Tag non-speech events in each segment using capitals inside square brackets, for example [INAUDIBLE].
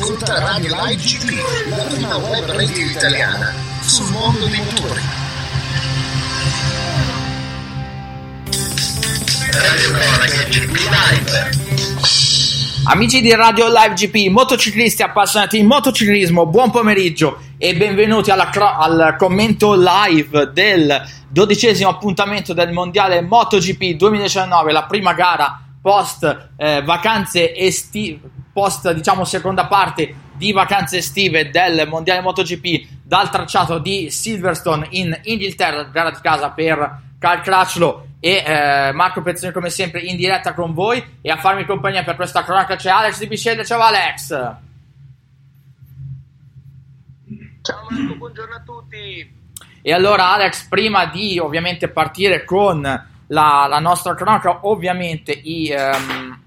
Ascolta Radio Live GP, la prima web radio italiana sul mondo dei motori. Radio Live. Amici di Radio Live GP, motociclisti appassionati di motociclismo, buon pomeriggio e benvenuti cro- al commento live del dodicesimo appuntamento del mondiale MotoGP 2019, la prima gara post eh, vacanze estive, post diciamo seconda parte di vacanze estive del mondiale MotoGP dal tracciato di Silverstone in Inghilterra, gara di casa per Carl Crutchlow e eh, Marco Pezzoni come sempre in diretta con voi e a farmi compagnia per questa cronaca c'è Alex Di Bisceglie, ciao Alex! Ciao Marco, buongiorno a tutti! E allora Alex, prima di ovviamente partire con la, la nostra cronaca, ovviamente i, um,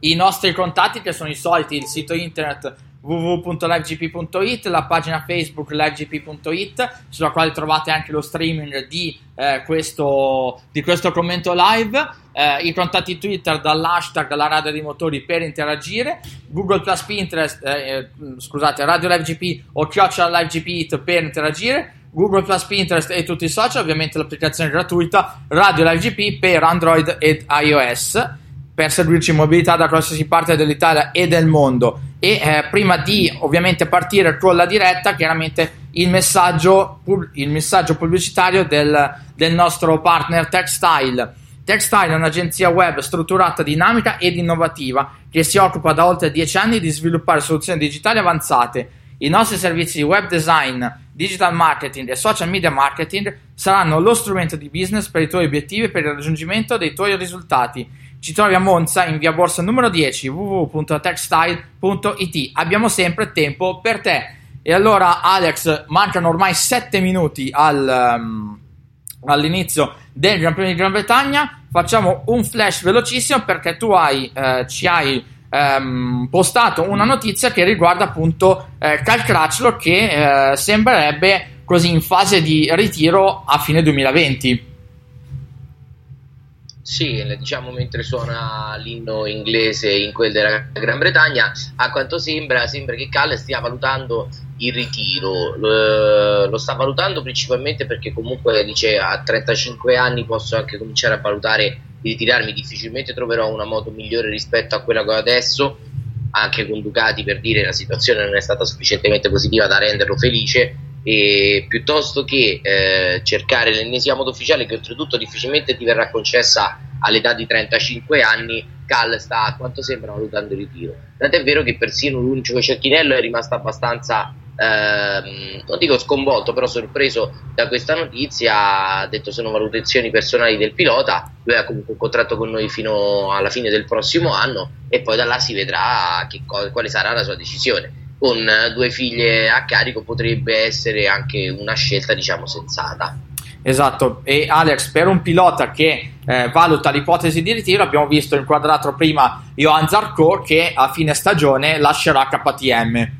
i nostri contatti che sono i soliti, il sito internet www.livegp.it, la pagina Facebook livegp.it sulla quale trovate anche lo streaming di, eh, questo, di questo commento live, eh, i contatti Twitter dall'hashtag la radio dei motori per interagire, Google Plus Pinterest, eh, eh scusate, Radio LiveGP o Chiocciola LiveGP per interagire, Google Plus Pinterest e tutti i social, ovviamente l'applicazione gratuita Radio LiveGP per Android ed iOS per seguirci in mobilità da qualsiasi parte dell'Italia e del mondo. E eh, prima di ovviamente partire con la diretta, chiaramente il messaggio, il messaggio pubblicitario del, del nostro partner Textile. Textile è un'agenzia web strutturata, dinamica ed innovativa che si occupa da oltre dieci anni di sviluppare soluzioni digitali avanzate. I nostri servizi di web design, digital marketing e social media marketing saranno lo strumento di business per i tuoi obiettivi e per il raggiungimento dei tuoi risultati. Ci trovi a Monza in via Borsa numero 10 www.textile.it. Abbiamo sempre tempo per te. E allora Alex, mancano ormai 7 minuti al, um, all'inizio del Gran Premio di Gran Bretagna. Facciamo un flash velocissimo perché tu hai, eh, ci hai ehm, postato una notizia che riguarda appunto eh, Cal Crutchlow che eh, sembrerebbe così in fase di ritiro a fine 2020. Sì, diciamo mentre suona l'inno inglese in quel della Gran Bretagna, a quanto sembra, sembra che Cal stia valutando il ritiro. Lo, lo, sta valutando principalmente perché comunque dice a 35 anni posso anche cominciare a valutare di ritirarmi, difficilmente troverò una moto migliore rispetto a quella che ho adesso, anche con Ducati per dire la situazione non è stata sufficientemente positiva da renderlo felice e piuttosto che eh, cercare l'ennesima moto ufficiale che oltretutto difficilmente ti verrà concessa all'età di 35 anni Cal sta a quanto sembra valutando il ritiro. Tant'è vero che persino l'unico Cecchinello è rimasto abbastanza ehm, non dico sconvolto però sorpreso da questa notizia. Ha detto sono valutazioni personali del pilota. Lui ha comunque un contratto con noi fino alla fine del prossimo anno e poi da là si vedrà co- quale sarà la sua decisione con due figlie a carico potrebbe essere anche una scelta diciamo sensata. Esatto, e Alex, per un pilota che eh, valuta l'ipotesi di ritiro, abbiamo visto inquadrato prima Johan Zarco che a fine stagione lascerà KTM.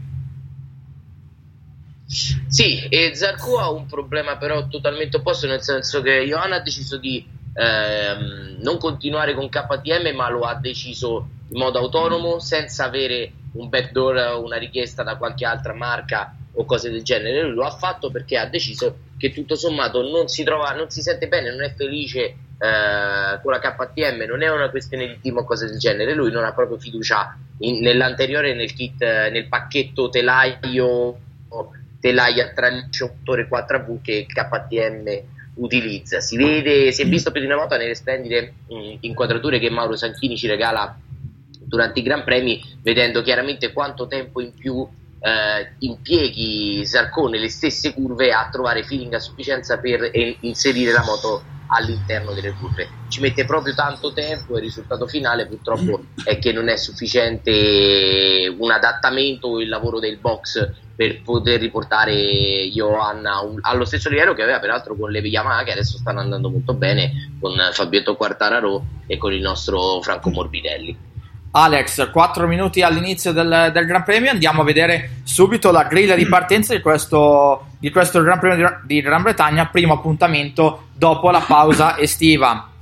Sì, e Zarco ha un problema però totalmente opposto, nel senso che Johan ha deciso di ehm, non continuare con KTM, ma lo ha deciso in modo autonomo, senza avere un backdoor, una richiesta da qualche altra marca o cose del genere. Lui lo ha fatto perché ha deciso che tutto sommato non si trova, non si sente bene, non è felice eh, con la KTM, non è una questione di team o cose del genere. Lui non ha proprio fiducia in, nell'anteriore, nel kit, nel pacchetto telaio, telaia traliccio motore 4V che KTM utilizza. Si vede, si è visto più di una volta nelle splendide mh, inquadrature che Mauro Sanchini ci regala durante i Gran Premi, vedendo chiaramente quanto tempo in più eh, impieghi Zarcone le stesse curve a trovare feeling a sufficienza per inserire la moto all'interno delle curve. Ci mette proprio tanto tempo e il risultato finale purtroppo è che non è sufficiente un adattamento o il lavoro del box per poter riportare Johan un, allo stesso livello che aveva peraltro con le Yamaha che adesso stanno andando molto bene con Fabietto Quartararo e con il nostro Franco Morbidelli. Alex, 4 minuti all'inizio del, del, Gran Premio, andiamo a vedere subito la griglia di partenza di questo, di questo Gran Premio di, di Gran Bretagna, primo appuntamento dopo la pausa estiva.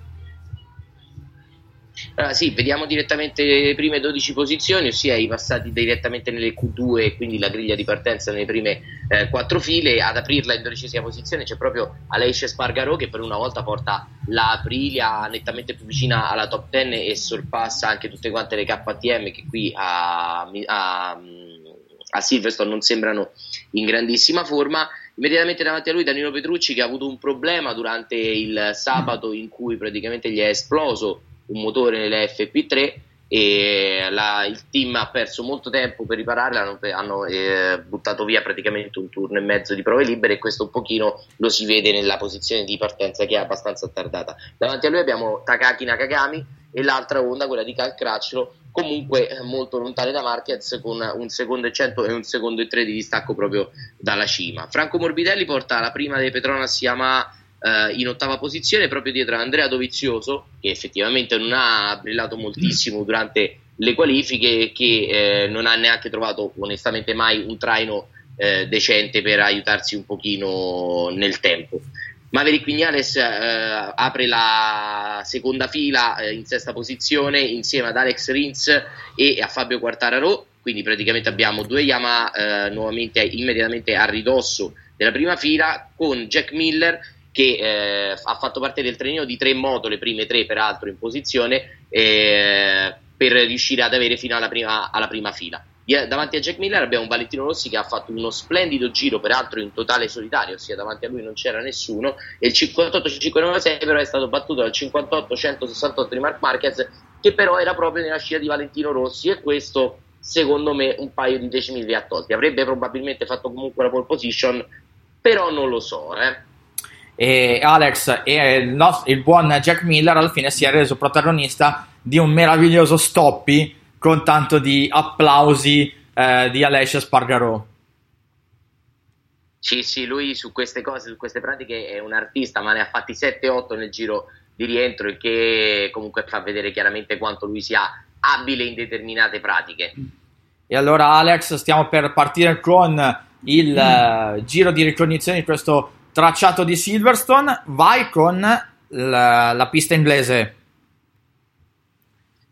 Allora, sì, vediamo direttamente le prime 12 posizioni, ossia i passati direttamente nelle Q2 e quindi la griglia di partenza nelle prime eh, 4 file. Ad aprirla in dodicesima posizione c'è proprio Aleix Spargaro che per una volta porta la Aprilia nettamente più vicina alla top 10 e sorpassa anche tutte quante le KTM che qui a, a, a Silverstone non sembrano in grandissima forma. Immediatamente davanti a lui Danilo Petrucci che ha avuto un problema durante il sabato in cui praticamente gli è esploso un motore nelle FP3 e la, il team ha perso molto tempo per ripararla, hanno, hanno eh, buttato via praticamente un turno e mezzo di prove libere e questo un pochino lo si vede nella posizione di partenza che è abbastanza attardata. Davanti a lui abbiamo Takaki Nakagami e l'altra onda, quella di Cal Crutchlow, comunque eh, molto lontane da Marquez con un secondo e 100 e un secondo e 3 di distacco proprio dalla cima. Franco Morbidelli porta la prima dei Petronas Yamaha eh, in ottava posizione proprio dietro a Andrea Dovizioso che effettivamente non ha brillato moltissimo durante le qualifiche e che eh, non ha neanche trovato onestamente mai un traino eh, decente per aiutarsi un pochino nel tempo. Maverick Vignales eh, apre la seconda fila eh, in sesta posizione insieme ad Alex Rins e a Fabio Quartararo, quindi praticamente abbiamo due Yamaha eh, nuovamente immediatamente a ridosso della prima fila con Jack Miller che eh, ha fatto parte del trenino di tre moto, le prime tre peraltro in posizione, eh, per riuscire ad avere fino alla prima, alla prima fila. Davanti a Jack Miller abbiamo Valentino Rossi che ha fatto uno splendido giro, peraltro in totale solitario, ossia davanti a lui non c'era nessuno, e il 58-596 però è stato battuto dal 58-168 di Mark Marquez, che però era proprio nella scia di Valentino Rossi, e questo secondo me un paio di decimi li ha tolti. Avrebbe probabilmente fatto comunque la pole position, però non lo so, eh e Alex e il, nostro, il, buon Jack Miller alla fine si è reso protagonista di un meraviglioso stoppi con tanto di applausi eh, di Alessia Spargarò. Sì, sì, lui su queste cose, su queste pratiche è un artista, ma ne ha fatti 7-8 nel giro di rientro, il che comunque fa vedere chiaramente quanto lui sia abile in determinate pratiche. E allora Alex, stiamo per partire con il mm. uh, giro di ricognizione di questo tracciato di Silverstone, vai con la, la pista inglese.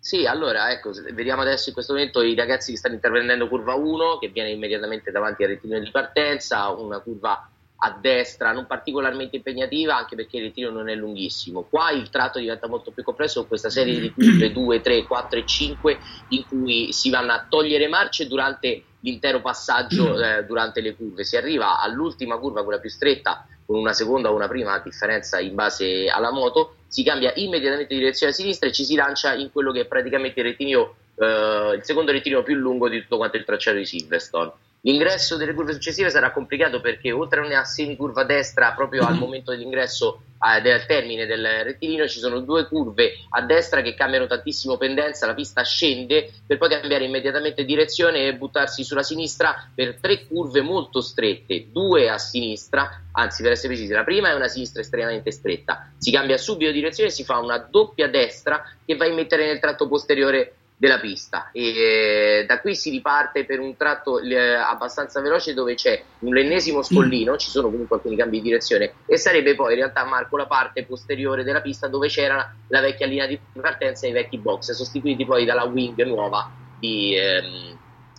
Sì, allora ecco, vediamo adesso in questo momento i ragazzi che stanno intervenendo curva 1, che viene immediatamente davanti al rettilineo di partenza, una curva a destra non particolarmente impegnativa anche perché il ritiro non è lunghissimo. Qua il tratto diventa molto più compresso con questa serie di curve 2, 3, 4 e 5 in cui si vanno a togliere marce durante l'intero passaggio eh, durante le curve. Si arriva all'ultima curva, quella più stretta, con una seconda o una prima differenza in base alla moto, si cambia immediatamente direzione a sinistra e ci si lancia in quello che è praticamente il rettilineo, eh, il secondo rettilineo più lungo di tutto quanto il tracciato di Silverstone. L'ingresso delle curve successive sarà complicato perché oltre a una semicurva destra proprio al momento dell'ingresso eh, del termine del rettilineo ci sono due curve a destra che cambiano tantissimo pendenza, la pista scende per poi cambiare immediatamente direzione e buttarsi sulla sinistra per tre curve molto strette, due a sinistra, anzi per essere precisi la prima è una sinistra estremamente stretta, si cambia subito direzione e si fa una doppia destra che va a immettere nel tratto posteriore della pista e eh, da qui si riparte per un tratto eh, abbastanza veloce dove c'è un ennesimo scollino, ci sono comunque alcuni cambi di direzione e sarebbe poi in realtà Marco la parte posteriore della pista dove c'era la vecchia linea di partenza e i vecchi box sostituiti poi dalla wing nuova di, ehm,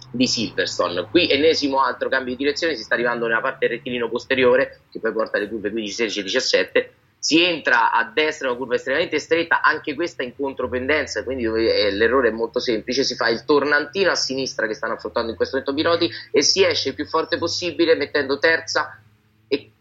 di Silverstone. Qui ennesimo altro cambio di direzione, si sta arrivando nella parte del rettilino posteriore che poi porta le curve 15, 16 e 17 si entra a destra una curva estremamente stretta, anche questa in contropendenza, quindi eh, l'errore è molto semplice, si fa il tornantino a sinistra che stanno affrontando in questo momento piloti e si esce il più forte possibile mettendo terza e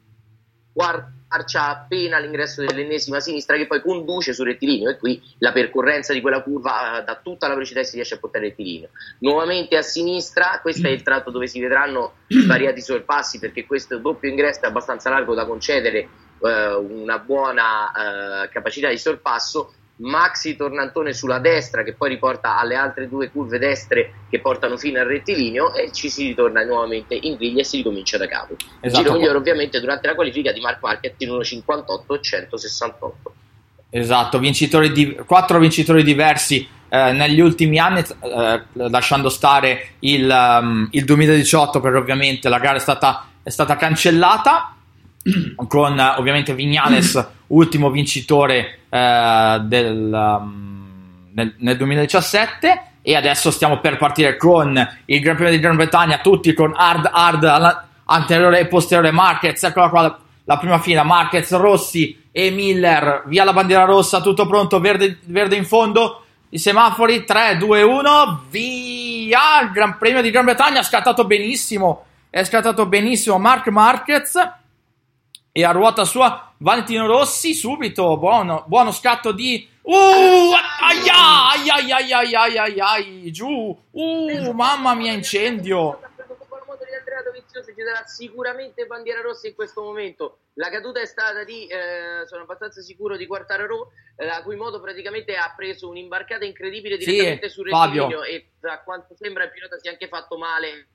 quarta marcia appena all'ingresso dell'ennesima sinistra che poi conduce sul rettilineo e qui la percorrenza di quella curva eh, da tutta la velocità e si riesce a portare il rettilineo. Nuovamente a sinistra, questo è il tratto dove si vedranno [CLEARS THROAT] svariati sorpassi perché questo doppio ingresso è abbastanza largo da concedere eh, una buona eh, capacità di sorpasso Maxi Tornantone sulla destra che poi riporta alle altre due curve destre che portano fino al rettilineo e ci si ritorna nuovamente in griglia e si ricomincia da capo. Esatto. Giro migliore ovviamente durante la qualifica di Mark Marquez in 1.58-168. Esatto, vincitori di, quattro vincitori diversi eh, negli ultimi anni, eh, lasciando stare il, um, il, 2018 perché ovviamente la gara è stata, è stata cancellata [CLEARS THROAT] con ovviamente Vignales [CLEARS THROAT] ultimo vincitore eh, del, um, nel, nel, 2017 e adesso stiamo per partire con il Gran Premio di Gran Bretagna tutti con hard hard anteriore e posteriore Marquez. Eccola qua la, la prima fila Marquez, Rossi e Miller. Via la bandiera rossa tutto pronto verde, verde in fondo i semafori 3, 2, 1 via! Il Gran Premio di Gran Bretagna scattato benissimo è scattato benissimo Mark Marquez e a ruota sua Valentino Rossi subito buono, buono scatto di uh ai ai ai ai ai ai ai giù uh mamma mia incendio. Ci sarà sicuramente bandiera rossa in questo momento. La caduta è stata di, eh, sono abbastanza sicuro, di Quartararo, eh, a cui modo praticamente ha preso un'imbarcata incredibile direttamente sì, sul rettilineo e a quanto sembra il pilota si è anche fatto male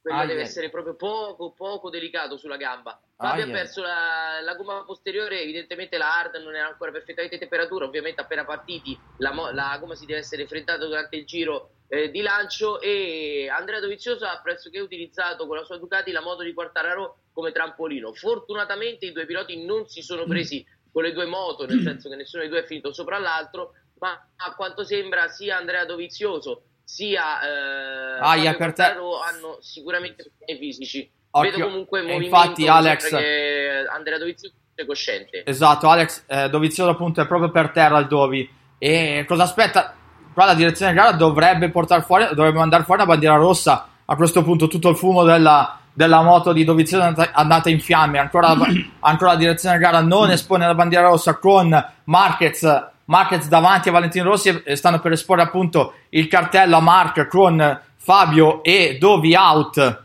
quello ah, deve essere proprio poco, poco delicato sulla gamba. Fabio ah, ha perso la, la, gomma posteriore, evidentemente la hard non era ancora perfettamente in temperatura, ovviamente appena partiti la, la gomma si deve essere freddata durante il giro eh, di lancio e Andrea Dovizioso ha pressoché utilizzato con la sua Ducati la moto di Quartararo come trampolino. Fortunatamente i due piloti non si sono presi con le due moto, nel senso che nessuno dei due è finito sopra l'altro, ma a quanto sembra sia Andrea Dovizioso sia eh, Aia, per te... hanno sicuramente problemi fisici. Occhio. Vedo comunque movimento infatti Alex che Andrea Dovizioso è cosciente. Esatto, Alex eh, Dovizioso appunto è proprio per terra il Dovi. E cosa aspetta? Qua la direzione gara dovrebbe portare fuori, dovrebbe mandare fuori una bandiera rossa. A questo punto tutto il fumo della, della moto di Dovizioso è andata in fiamme. Ancora, [CLEARS THROAT] ancora la direzione gara non espone la bandiera rossa con Marquez Marquez davanti a Valentino Rossi e stanno per esporre appunto il cartello a Mark con Fabio e Dovi out.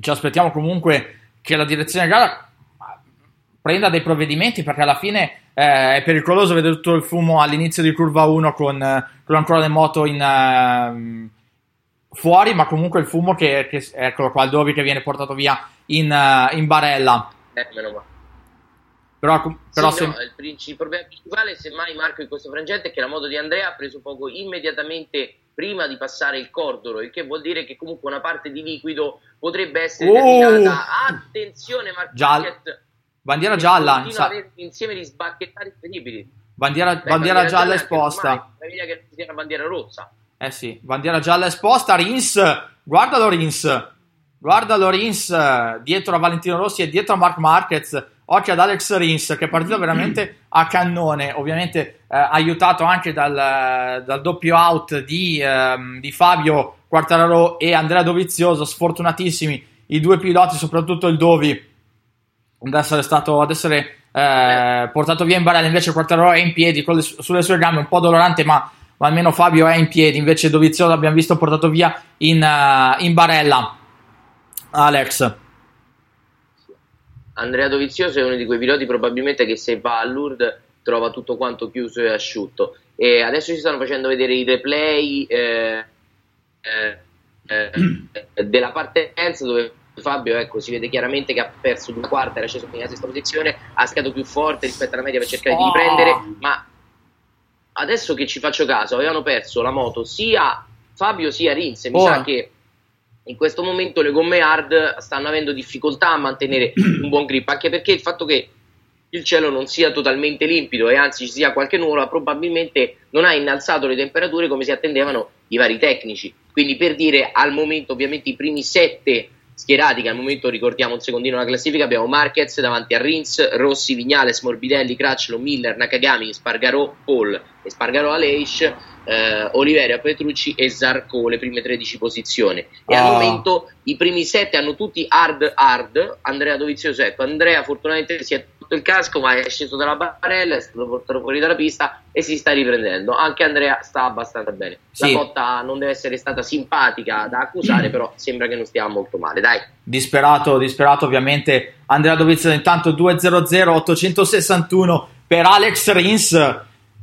Ci aspettiamo comunque che la direzione gara prenda dei provvedimenti perché alla fine eh, è pericoloso vedere tutto il fumo all'inizio di curva 1 con, con ancora le moto in, uh, fuori, ma comunque il fumo che, che eccolo qua, il Dovi che viene portato via in, uh, in barella. Eh, meno male. Però, però sì, se... no, il, il, problema principale, semmai Marco in questo frangente, è che la moto di Andrea ha preso poco immediatamente prima di passare il cordolo, il che vuol dire che comunque una parte di liquido potrebbe essere oh! Attenzione, Marco Giall- Bandiera gialla. Sa- avere insieme di sbacchettari incredibili. Bandiera, Beh, bandiera, bandiera gialla esposta. Meraviglia che sia una bandiera rossa. Eh sì, bandiera gialla esposta. Rins, guardalo Rins. Guardalo Rins dietro a Valentino Rossi e dietro a Mark Marquez Occhio ad Alex Rins che è partito veramente a cannone, ovviamente eh, aiutato anche dal, dal, doppio out di, ehm, di Fabio Quartararo e Andrea Dovizioso, sfortunatissimi i due piloti, soprattutto il Dovi, ad essere stato ad essere eh, portato via in barella, invece Quartararo è in piedi le, sulle sue gambe, un po' dolorante, ma, ma, almeno Fabio è in piedi, invece Dovizioso l'abbiamo visto portato via in, uh, in barella. Alex. Andrea Dovizioso è uno di quei piloti probabilmente che se va a Lourdes trova tutto quanto chiuso e asciutto. E adesso ci stanno facendo vedere i replay eh, eh, eh, della partenza dove Fabio ecco, si vede chiaramente che ha perso una quarta, era sceso in sesta posizione, ha schiato più forte rispetto alla media per cercare oh. di riprendere, ma adesso che ci faccio caso avevano perso la moto sia Fabio sia Rins, mi oh. sa che in questo momento le gomme hard stanno avendo difficoltà a mantenere [CLEARS THROAT] un buon grip, anche perché il fatto che il cielo non sia totalmente limpido e anzi ci sia qualche nuvola probabilmente non ha innalzato le temperature come si attendevano i vari tecnici. Quindi per dire al momento ovviamente i primi sette schierati che al momento ricordiamo un secondino la classifica abbiamo Marquez davanti a Rins, Rossi, Vignales, Morbidelli, Cracciolo, Miller, Nakagami, Spargarò, Paul e Spargarò Aleix eh, Oliveria, Petrucci e Zarco le prime 13 posizioni. E Ah. al momento i primi 7 hanno tutti hard hard. Andrea Dovizioso ecco Andrea fortunatamente si è tolto il casco ma è sceso dalla barella è stato portato fuori dalla pista e si sta riprendendo. Anche Andrea sta abbastanza bene. Sì. la cotta non deve essere stata simpatica da accusare [CLEARS THROAT] però sembra che non stia molto male dai. Disperato, disperato ovviamente Andrea Dovizioso intanto 2-0-0 861 per Alex Rins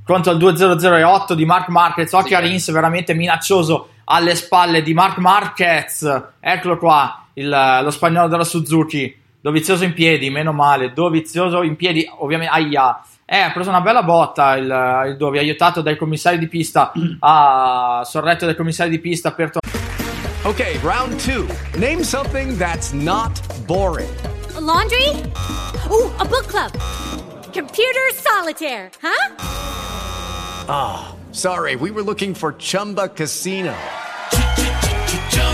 contro il 2-0-0-8 di Mark Marquez. Occhio a Sì. Rins veramente minaccioso alle spalle di Mark Marquez. Eccolo qua il- lo spagnolo della Suzuki Dovizioso in piedi meno male Dovizioso in piedi ovviamente aia eh, ha preso una bella botta il, il Dovi aiutato dai commissari di pista ha sorretto dai commissari di pista per to- Okay, round two. Name something that's not boring. A laundry? Ooh, a book club. Computer solitaire, huh? Sorry, we were looking for Chumba Casino.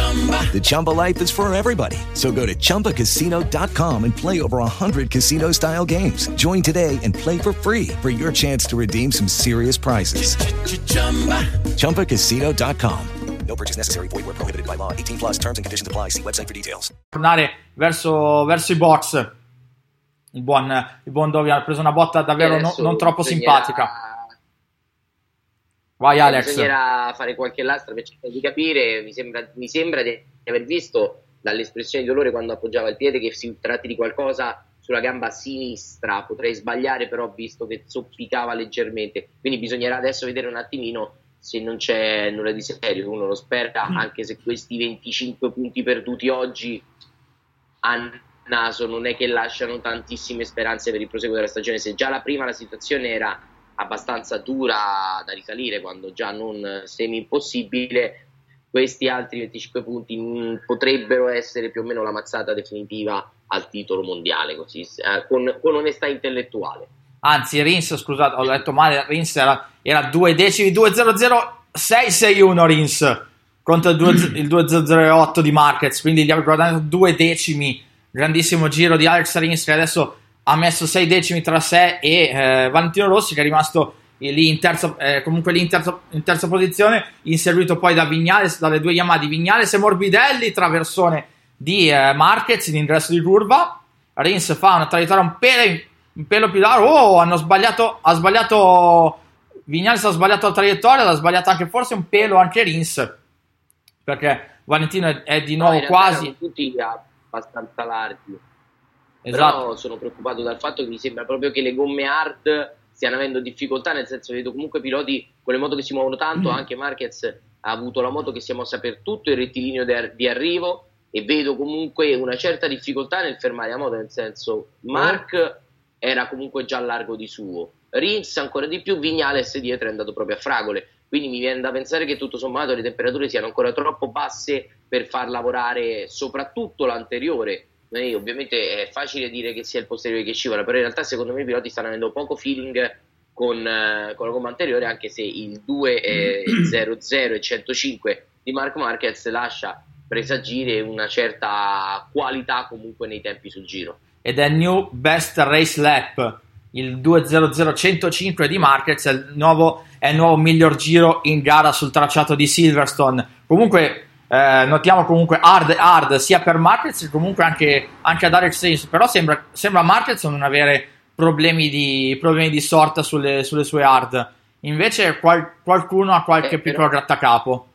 The Chumba life is for everybody. So go to ChumbaCasino.com and play over 100 casino-style games. Join today and play for free for your chance to redeem some serious prizes. ChumbaCasino.com. No purchase necessary. Void where prohibited by law. 18 plus terms and conditions apply. See website for details. tornare verso, verso i box. Il buon, il buon Dovi ha preso una botta davvero eh, no- Adesso non troppo bisognerà- simpatica. Vai Alex. Bisognerà fare qualche lastra per cercare di capire. Mi sembra, mi sembra di aver visto dall'espressione di dolore quando appoggiava il piede che si tratti di qualcosa sulla gamba sinistra. Potrei sbagliare, però visto che zoppicava leggermente. Quindi bisognerà adesso vedere un attimino se non c'è nulla di serio. Uno lo spera, Mm. anche se questi 25 punti perduti oggi a naso non è che lasciano tantissime speranze per il proseguo della stagione. Se già la prima la situazione era abbastanza dura da risalire, quando già non semi impossibile, questi altri 25 punti mh, potrebbero essere più o meno la mazzata definitiva al titolo mondiale, così, eh, con, con onestà intellettuale. Anzi, Rins, scusate, ho letto male. Rins era, era due decimi 2-0-0-6-6-1 Rins contro il 2 il 2-0-0-8 di Marquez. Quindi gli ha guadagnato due decimi. Grandissimo giro di Alex Rins che adesso ha messo 6 decimi tra sé e eh, Valentino Rossi che è rimasto lì in terza, eh, comunque lì in terza, in terza posizione, inseguito poi da Vignales, dalle due Yamaha di Vignales e Morbidelli, traversone di eh, Marquez in ingresso di curva. Rins fa una traiettoria un pelo, un pelo più largo. Oh, hanno sbagliato, ha sbagliato Vignales ha sbagliato la traiettoria, l'ha sbagliato anche forse un pelo anche Rins, perché Valentino è, è di No, nuovo realtà quasi tutti abbastanza larghi. Esatto. Però sono preoccupato dal fatto che mi sembra proprio che le gomme hard stiano avendo difficoltà, nel senso che vedo comunque piloti con le moto che si muovono tanto, anche Marquez ha avuto la moto che si è mossa per tutto il rettilineo de- di arrivo e vedo comunque una certa difficoltà nel fermare la moto, nel senso Mark era comunque già largo di suo, Rins ancora di più, Vignales dietro è andato proprio a fragole, quindi mi viene da pensare che tutto sommato le temperature siano ancora troppo basse per far lavorare soprattutto l'anteriore. Eh, ovviamente è facile dire che sia il posteriore che scivola, però in realtà secondo me i piloti stanno avendo poco feeling con, eh, con la gomma anteriore, anche se il 2 e il [CLEARS THROAT] 0 0 e 105 di Mark Marquez lascia presagire una certa qualità comunque nei tempi sul giro. ed è il new best race lap il 2.00.105 di Marquez è il, nuovo, è il nuovo miglior giro in gara sul tracciato di Silverstone comunque eh, notiamo comunque hard hard sia per Marquez che comunque anche, anche ad Alex Rins però sembra, sembra Marquez non avere problemi di, problemi di sorta sulle, sulle sue hard. Invece qual- qualcuno ha qualche Eh, piccolo però- grattacapo.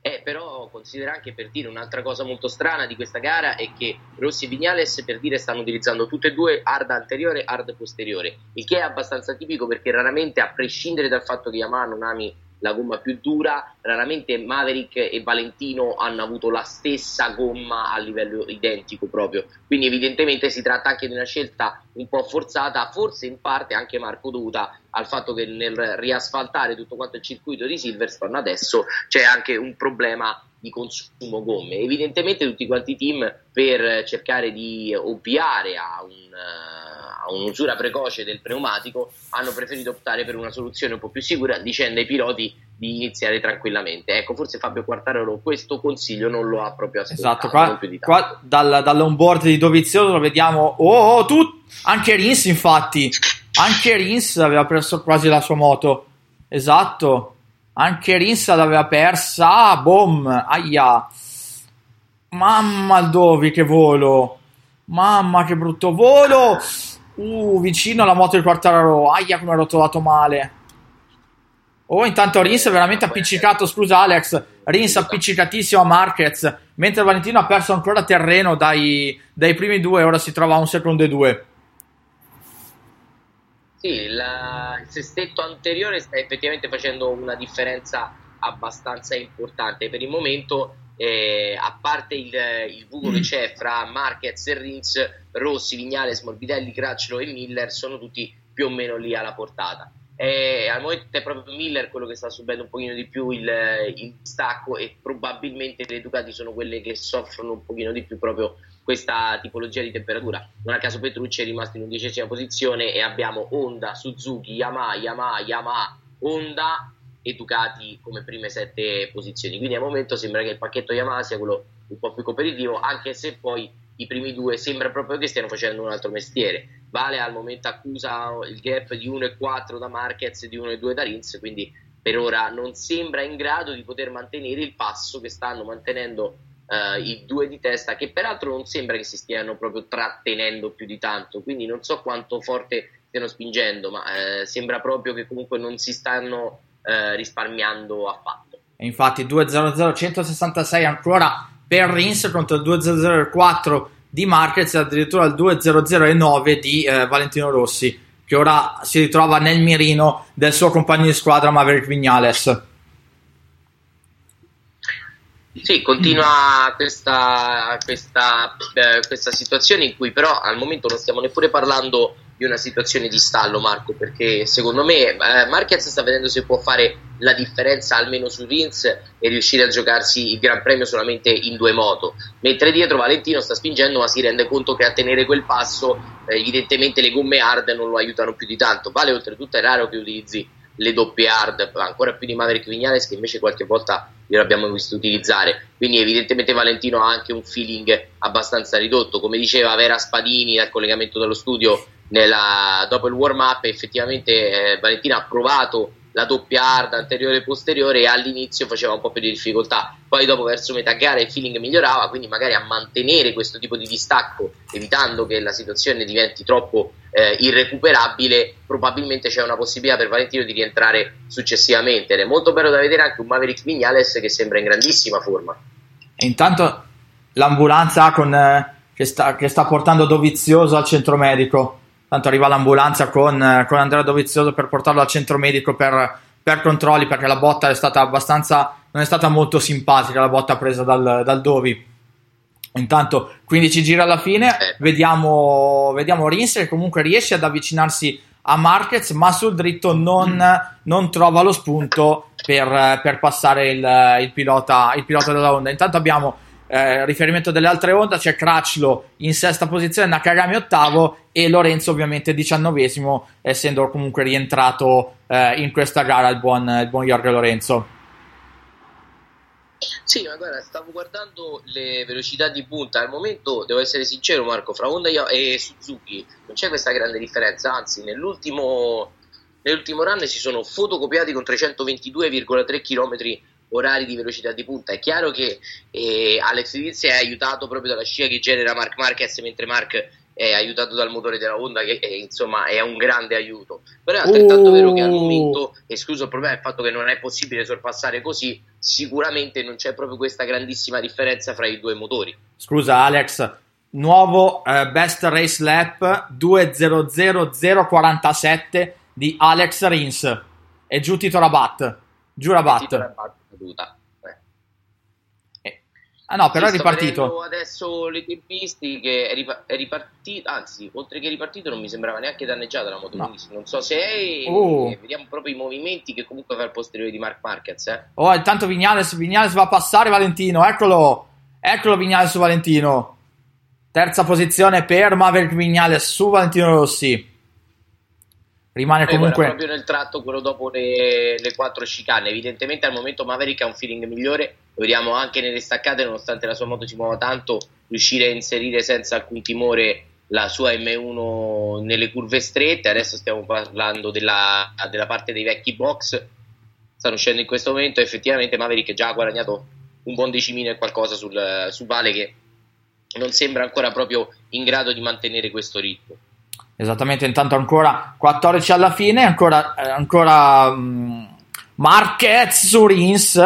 Eh, però considera anche per dire un'altra cosa molto strana di questa gara è che Rossi e Vignales per dire stanno utilizzando tutte e due hard anteriore e hard posteriore, il che è abbastanza tipico perché raramente a prescindere dal fatto che Yamaha non ami la gomma più dura, raramente Maverick e Valentino hanno avuto la stessa gomma a livello identico proprio, quindi evidentemente si tratta anche di una scelta un po' forzata, forse in parte anche Marco dovuta al fatto che nel riasfaltare tutto quanto il circuito di Silverstone adesso c'è anche un problema di consumo gomme. Evidentemente tutti quanti i team per cercare di ovviare a, un, a, un'usura precoce del pneumatico hanno preferito optare per una soluzione un po' più sicura dicendo ai piloti di iniziare tranquillamente. Ecco, forse Fabio Quartararo questo consiglio non lo ha proprio ascoltato. Esatto, qua, qua dal, dall'onboard di Dovizioso lo vediamo, oh, oh tu, anche Rins infatti, anche Rins aveva perso quasi la sua moto, esatto. Anche Rinsa l'aveva persa. Boom. Aia. Mamma Dovi che volo. Mamma che brutto volo. Uh, vicino alla moto di Quartararo. Aia come l'ho trovato male. Oh, intanto Rins è veramente appiccicato. Scusa Alex. Rins appiccicatissimo a Marquez. Mentre Valentino ha perso ancora terreno dai, dai primi due. Ora si trova a un secondo e due. Sì, la, il sestetto anteriore sta effettivamente facendo una differenza abbastanza importante. Per il momento, eh, a parte il, il buco mm. che c'è fra Marquez e Rins, Rossi, Vignales, Morbidelli, Cracciolo e Miller sono tutti più o meno lì alla portata. E al momento è proprio Miller quello che sta subendo un pochino di più il, il stacco e probabilmente le Ducati sono quelle che soffrono un pochino di più proprio questa tipologia di temperatura. Non a caso Petrucci è rimasto in undicesima posizione e abbiamo Honda, Suzuki, Yamaha, Yamaha, Yamaha, Honda e Ducati come prime sette posizioni. Quindi al momento sembra che il pacchetto Yamaha sia quello un po' più competitivo, anche se poi i primi due sembra proprio che stiano facendo un altro mestiere. Vale al momento accusa il gap di 1,4 da Marquez e di 1,2 da Rins, quindi per ora non sembra in grado di poter mantenere il passo che stanno mantenendo uh, i due di testa, che peraltro non sembra che si stiano proprio trattenendo più di tanto, quindi non so quanto forte stiano spingendo, ma uh, sembra proprio che comunque non si stanno uh, risparmiando affatto. E infatti 2-0-0 166 ancora per Rins contro il 2-0-0-4 di Marquez e addirittura il 2-0-0-9 di Valentino Rossi che ora si ritrova nel mirino del suo compagno di squadra Maverick Vignales. Sì, continua questa, questa, eh, questa, situazione in cui però al momento non stiamo neppure parlando di una situazione di stallo, Marco, perché secondo me eh, Marquez sta vedendo se può fare la differenza almeno su Rins e riuscire a giocarsi il Gran Premio solamente in due moto, mentre dietro Valentino sta spingendo ma si rende conto che a tenere quel passo eh, evidentemente le gomme hard non lo aiutano più di tanto, vale oltretutto è raro che utilizzi le doppie hard, ancora più di Maverick Vignales che invece qualche volta l'abbiamo visto utilizzare. Quindi evidentemente Valentino ha anche un feeling abbastanza ridotto. Come diceva Vera Spadini dal collegamento dallo studio nella, dopo il warm up, effettivamente eh, Valentino ha provato la doppia hard anteriore e posteriore e all'inizio faceva un po' più di difficoltà, poi dopo verso metà gara il feeling migliorava, quindi magari a mantenere questo tipo di distacco, evitando che la situazione diventi troppo eh, irrecuperabile, probabilmente c'è una possibilità per Valentino di rientrare successivamente. Ed è molto bello da vedere anche un Maverick Vignales che sembra in grandissima forma. E intanto l'ambulanza con, eh, che, sta, che sta portando Dovizioso al centro medico tanto arriva l'ambulanza con, con Andrea Dovizioso per portarlo al centro medico per, per, controlli perché la botta è stata abbastanza non è stata molto simpatica la botta presa dal, dal Dovi. Intanto 15 giri alla fine vediamo, vediamo Rins che comunque riesce ad avvicinarsi a Marquez ma sul dritto non, non trova lo spunto per, per passare il, il, pilota, il pilota della Honda. Intanto abbiamo eh, riferimento delle altre Honda c'è Cracchlo in sesta posizione, Nakagami ottavo e Lorenzo ovviamente diciannovesimo essendo comunque rientrato eh, in questa gara il buon, il buon Jorge Lorenzo. Sì, ma guarda, stavo guardando le velocità di punta. Al momento, devo essere sincero, Marco, fra Honda e Suzuki non c'è questa grande differenza. Anzi, nell'ultimo, nell'ultimo run si sono fotocopiati con 322,3 km orari di velocità di punta. È chiaro che eh, Alex Diz è aiutato proprio dalla scia che genera Mark Marquez, mentre Mark è aiutato dal motore della Honda, che è, insomma è un grande aiuto. Però è altrettanto uh. vero che al momento, escluso il problema del fatto che non è possibile sorpassare così, sicuramente non c'è proprio questa grandissima differenza fra i due motori. Scusa, Alex. Nuovo eh, best race lap 2.00.047 di Alex Rins e giù Tito Rabat Giurabat. Caduta. Eh. Ah no, però è ripartito. adesso le tempistiche è, ripa- è ripartito, anzi, oltre che ripartito non mi sembrava neanche danneggiata la moto, No. non so se è Oh. vediamo proprio i movimenti che comunque fa il posteriore di Mark Marquez, eh. Oh, intanto Vignales, Vignales va a passare Valentino, eccolo, eccolo Vignales su Valentino. Terza posizione per Maverick Vignales su Valentino Rossi. Rimane comunque... proprio nel tratto quello dopo le, le quattro chicane. Evidentemente al momento Maverick ha un feeling migliore. Lo vediamo anche nelle staccate, nonostante la sua moto si muova tanto, riuscire a inserire senza alcun timore la sua M1 nelle curve strette. Adesso stiamo parlando della, della parte dei vecchi box. Stanno uscendo in questo momento. Effettivamente Maverick già ha guadagnato un buon decimino e qualcosa sul, su Vale che non sembra ancora proprio in grado di mantenere questo ritmo. Esattamente, intanto ancora 14 alla fine, ancora, eh, ancora mm, Marquez su Rins.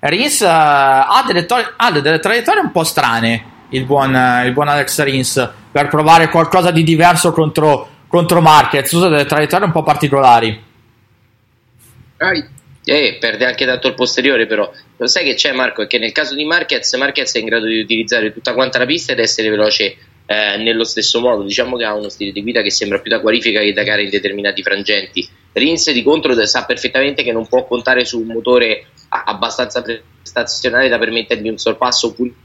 Rins eh, ha, delle to- ha delle traiettorie un po' strane, il buon, eh, il buon Alex Rins, per provare qualcosa di diverso contro, contro Marquez. Usa delle traiettorie un po' particolari. Eh, perde anche tanto il posteriore, però lo sai che c'è Marco? È che nel caso di Marquez, Marquez è in grado di utilizzare tutta quanta la pista ed essere veloce eh, nello stesso modo. Diciamo che ha uno stile di guida che sembra più da qualifica che da gara in determinati frangenti. Rins di contro sa perfettamente che non può contare su un motore abbastanza prestazionale da permettergli un sorpasso pulito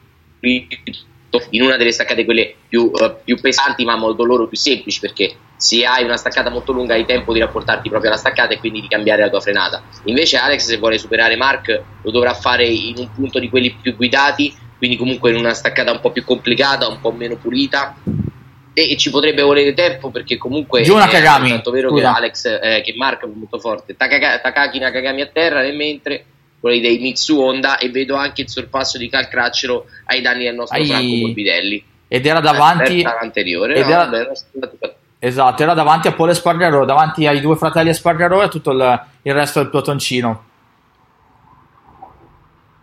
in una delle staccate quelle più, eh, più pesanti ma a modo loro più semplici perché se hai una staccata molto lunga hai tempo di rapportarti proprio alla staccata e quindi di cambiare la tua frenata invece Alex se vuole superare Mark lo dovrà fare in un punto di quelli più guidati quindi comunque in una staccata un po' più complicata un po' meno pulita e, e ci potrebbe volere tempo perché comunque Giù è Nakagami, tanto vero scusa. che Alex eh, che Mark è molto forte Takaka- Takaki Nakagami a terra nel mentre quelli dei Mitsu Honda e vedo anche il sorpasso di Cal Cracero ai danni del nostro Ai- Franco Morbidelli Ed era davanti. Anteriore ed no, era- vabbè, era Esatto, era davanti a Paul Espargaro, davanti ai due fratelli Espargaro e a tutto il, il resto del pelotoncino.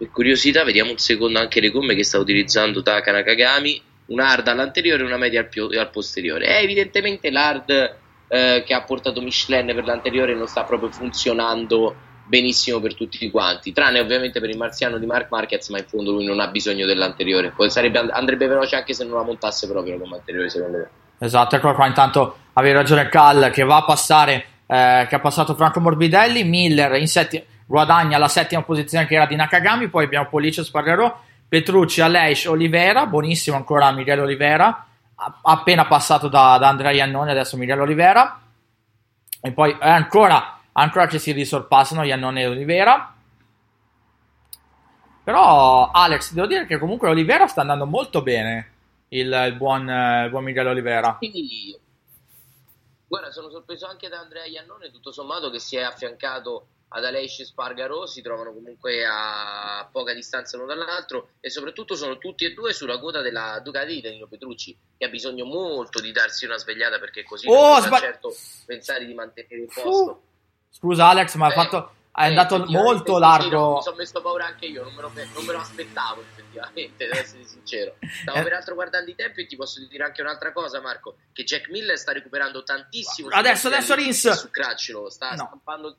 Per curiosità, vediamo un secondo anche le gomme che sta utilizzando Taka Nakagami. Una hard all'anteriore e una media al, pio- al posteriore. È evidentemente l'hard eh, che ha portato Michelin per l'anteriore non sta proprio funzionando benissimo per tutti quanti, tranne ovviamente per il marziano di Mark Marquez, ma in fondo lui non ha bisogno dell'anteriore. Poi sarebbe, andrebbe veloce anche se non la montasse proprio la gomma anteriore, secondo me. Esatto, eccolo qua. Intanto avevi ragione Cal che va a passare, eh, che ha passato Franco Morbidelli. Miller in setti- guadagna la settima posizione che era di Nakagami. Poi abbiamo Police Spargarò, Petrucci, Aleix, Olivera. Buonissimo ancora Miguel Olivera. Appena passato da, da Andrea Iannone, adesso Miguel Olivera. E poi è ancora, ancora che si risorpassano Iannone e Olivera. Però Alex, devo dire che comunque Olivera sta andando molto bene. Il, il buon, eh, il buon Miguel Olivera. Quindi, guarda, sono sorpreso anche da Andrea Iannone, tutto sommato, che si è affiancato ad Aleix Spargaro, si trovano comunque a poca distanza l'uno dall'altro e soprattutto sono tutti e due sulla quota della Ducati di Danilo Petrucci, che ha bisogno molto di darsi una svegliata perché così Oh, non sba- certo pensare di mantenere il Uh, posto. Scusa Alex, ma ha Eh, fatto, è eh, andato molto sì, largo. mi sono messo paura anche io, non me lo, non me lo aspettavo effettivamente, devo essere [LAUGHS] sincero. Stavo Eh. peraltro guardando i tempi e ti posso dire anche un'altra cosa, Marco, che Jack Miller sta recuperando tantissimo. Adesso, adesso Rins. e Su Cracciolo, sta No. stampando...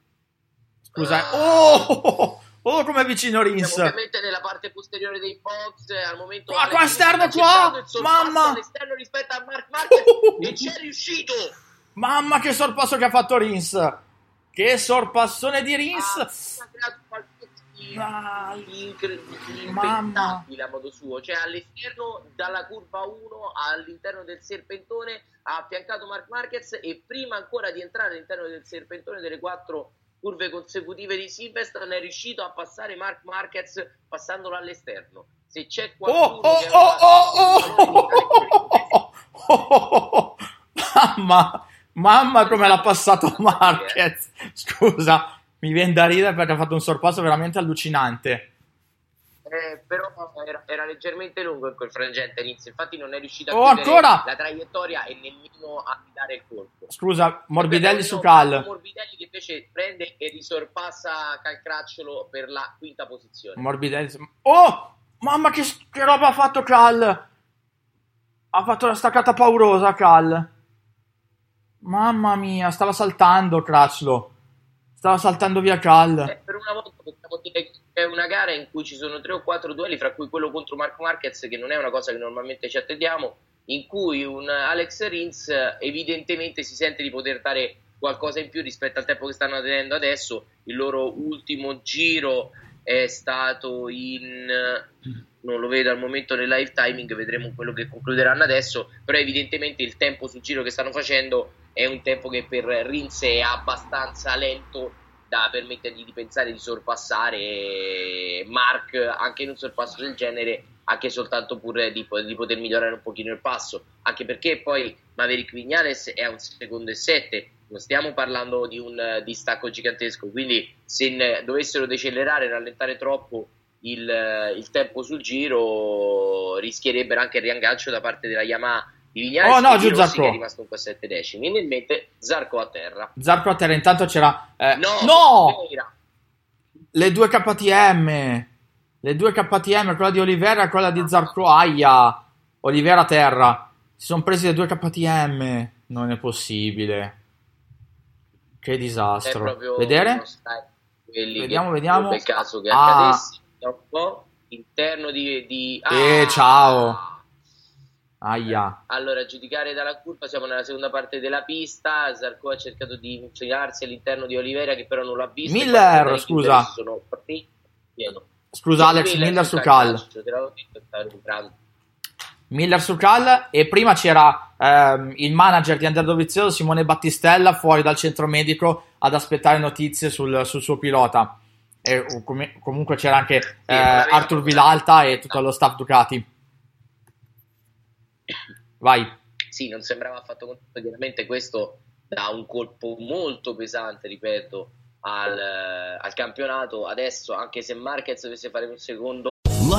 Scusa, Ah. oh, oh, come è vicino Siamo Rins. ovviamente nella parte posteriore dei box, eh, al momento... Qua, Alex qua esterno, qua! Mamma! all'esterno rispetto a Mark Marquez [LAUGHS] e c'è riuscito! Mamma che sorpasso che ha fatto Rins. Che sorpassone di Rins. ha creato qualcosa di Ah, incredibile, Mamma. impensabile a modo suo, cioè all'esterno dalla curva 1 all'interno del serpentone ha affiancato Mark Marquez e prima ancora di entrare all'interno del serpentone delle quattro curve consecutive di Silverstone è riuscito a passare Mark Marquez passandolo all'esterno. Se c'è Oh, qualcuno oh, che oh, oh, oh, oh. Mamma, mamma come l'ha passato [LAUGHS] Marquez. Scusa, mi viene da ridere perché ha fatto un sorpasso veramente allucinante. Eh, però era, era leggermente lungo in quel frangente Rins, infatti non è riuscito a Oh, ancora! la traiettoria e nemmeno a dare il colpo. Scusa, Morbidelli su Cal. Morbidelli che invece prende e risorpassa Calcracciolo per la quinta posizione. Morbidelli. Oh, mamma che, che roba ha fatto Cal. Ha fatto la staccata paurosa Cal. Mamma mia, stava saltando Crutchlow. Stava saltando via Cal. Eh, per una volta possiamo dire che è una gara in cui ci sono tre o quattro duelli, fra cui quello contro Marco Marquez, che non è una cosa che normalmente ci attendiamo, in cui un Alex Rins evidentemente si sente di poter dare qualcosa in più rispetto al tempo che stanno tenendo adesso. Il loro ultimo giro è stato in non lo vedo al momento nel live timing, vedremo quello che concluderanno adesso, però evidentemente il tempo sul giro che stanno facendo è un tempo che per Rins è abbastanza lento da permettergli di pensare di sorpassare Mark anche in un sorpasso del genere anche soltanto pure di, di, poter migliorare un pochino il passo. Anche perché poi Maverick Vignales è un secondo e sette non stiamo parlando di un distacco gigantesco quindi se dovessero decelerare rallentare troppo il, il, tempo sul giro rischierebbero anche il riaggancio da parte della Yamaha Vignales oh no giù Zarco. è rimasto un po' a 7 decimi nel mente Zarco a terra. Zarco a terra intanto c'era eh, no, no! le due KTM le due KTM quella di Olivera e quella di Zarco Aia! Olivera a terra. Si sono presi le due KTM non è possibile. Che disastro. Vedere? vediamo vediamo. nel caso che ah. accadesse un po' interno di, di... Ah! eh ciao Aia. Allora, a giudicare dalla curva, siamo nella seconda parte della pista. Zarco ha cercato di infilarsi all'interno di Olivera, che però non l'ha visto. Miller, scusa. Sono scusa, Alex, Miller, Miller su Cal. Miller su Cal. E prima c'era ehm, il manager di Under Dovizioso, Simone Battistella, fuori dal centro medico ad aspettare notizie sul, sul suo pilota. E com- comunque c'era anche eh, Arthur Vilalta e tutto lo staff Ducati. Vai. Sì, non sembrava affatto contento, chiaramente questo dà un colpo molto pesante, ripeto, al, al campionato. Adesso, anche se Marquez dovesse fare un secondo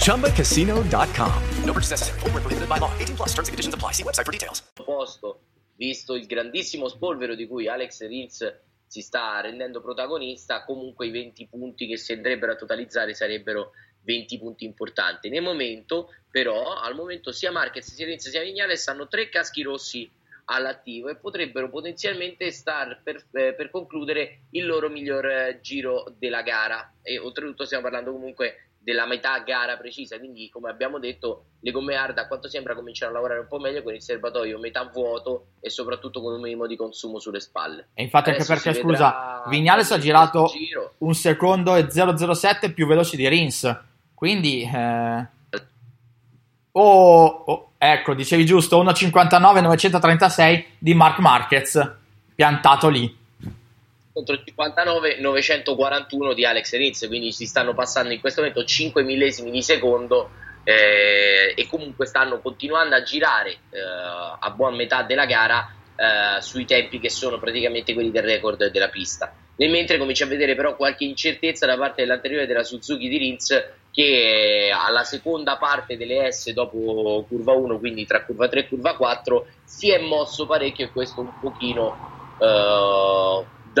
ChumbaCasino.com. No purchase necessary. Full prohibited by law. 18 plus terms and conditions apply. See website for details. Posto, visto il grandissimo spolvero di cui Alex Rins si sta rendendo protagonista, comunque i 20 punti che si andrebbero a totalizzare sarebbero 20 punti importanti. Nel momento, però, al momento sia Marquez sia Rins sia Vignales hanno tre caschi rossi all'attivo e potrebbero potenzialmente star per, eh, per concludere il loro miglior eh, giro della gara e oltretutto stiamo parlando comunque della metà gara precisa quindi come abbiamo detto le gomme hard a quanto sembra cominciano a lavorare un po' meglio con il serbatoio metà vuoto e soprattutto con un minimo di consumo sulle spalle. E infatti Adesso anche perché scusa Vignales ha girato un secondo e 007 più veloci di Rins. Quindi eh... oh, oh Ecco, dicevi giusto, 1,59 936 di Mark Marquez, piantato lì. Contro il 59 941 di Alex Rins, quindi si stanno passando in questo momento 5 millesimi di secondo eh, e comunque stanno continuando a girare eh, a buona metà della gara eh, sui tempi che sono praticamente quelli del record della pista. Nel mentre comincia a vedere però qualche incertezza da parte dell'anteriore della Suzuki di Rins che alla seconda parte delle S dopo curva 1, quindi tra curva 3 e curva 4, si è mosso parecchio e questo un pochino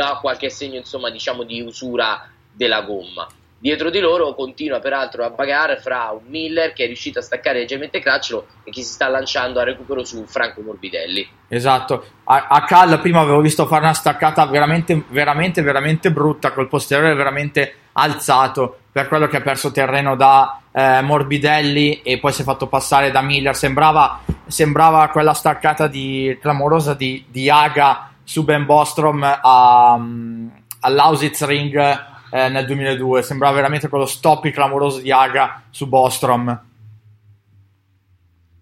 dà qualche segno insomma diciamo di usura della gomma. Dietro di loro continua peraltro a bagare fra un Miller che è riuscito a staccare leggermente Cracciolo e che si sta lanciando a recupero su Franco Morbidelli. Esatto, a, a Cal prima avevo visto fare una staccata veramente, veramente, veramente brutta col posteriore veramente alzato per quello che ha perso terreno da eh, Morbidelli e poi si è fatto passare da Miller. Sembrava, sembrava quella staccata di, clamorosa di, di Aga su Ben Bostrom a, um, all'Ausitz Ring eh, nel 2002. Sembrava veramente quello stop clamoroso di Aga su Bostrom.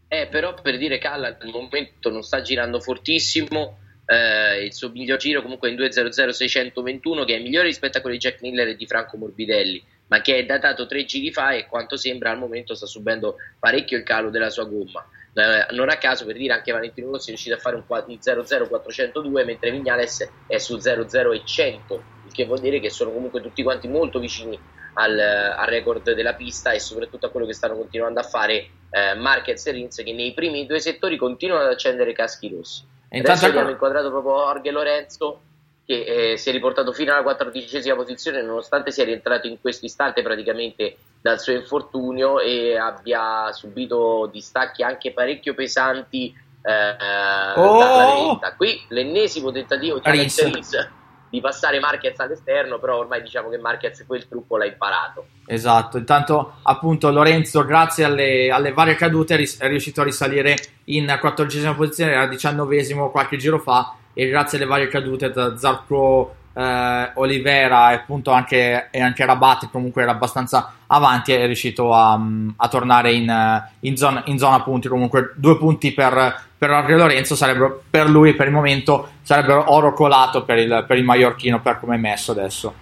Eh, però per dire Calla al momento non sta girando fortissimo. Eh, il suo miglior giro comunque è in 2.00.621 che è migliore rispetto a quello di Jack Miller e di Franco Morbidelli ma che è datato tre giri fa e quanto sembra al momento sta subendo parecchio il calo della sua gomma eh, non a caso per dire anche Valentino Rossi è riuscito a fare un 0-0-402 mentre Vignales è su 0-0-100 il che vuol dire che sono comunque tutti quanti molto vicini al, al, record della pista e soprattutto a quello che stanno continuando a fare eh, Marquez e Rins che nei primi due settori continuano ad accendere caschi rossi. E Adesso abbiamo inquadrato proprio Orge Lorenzo che eh, si è riportato fino alla quattordicesima posizione nonostante sia rientrato in questo istante praticamente dal suo infortunio e abbia subito distacchi anche parecchio pesanti eh, oh! dalla vetta. Qui l'ennesimo tentativo di Alex Rins di passare Marquez all'esterno, però ormai diciamo che Marquez quel trucco l'ha imparato. Esatto, intanto appunto Lorenzo grazie alle, alle varie cadute è riuscito a risalire in quattordicesima posizione, era diciannovesimo qualche giro fa e grazie alle varie cadute da Zarco, eh, Olivera e appunto anche, e anche Rabat comunque era abbastanza avanti è riuscito a, a tornare in, in, zona, in zona punti. Comunque due punti per per Orge Lorenzo sarebbero per lui per il momento sarebbero oro colato per il, per il Mallorchino per come è messo adesso.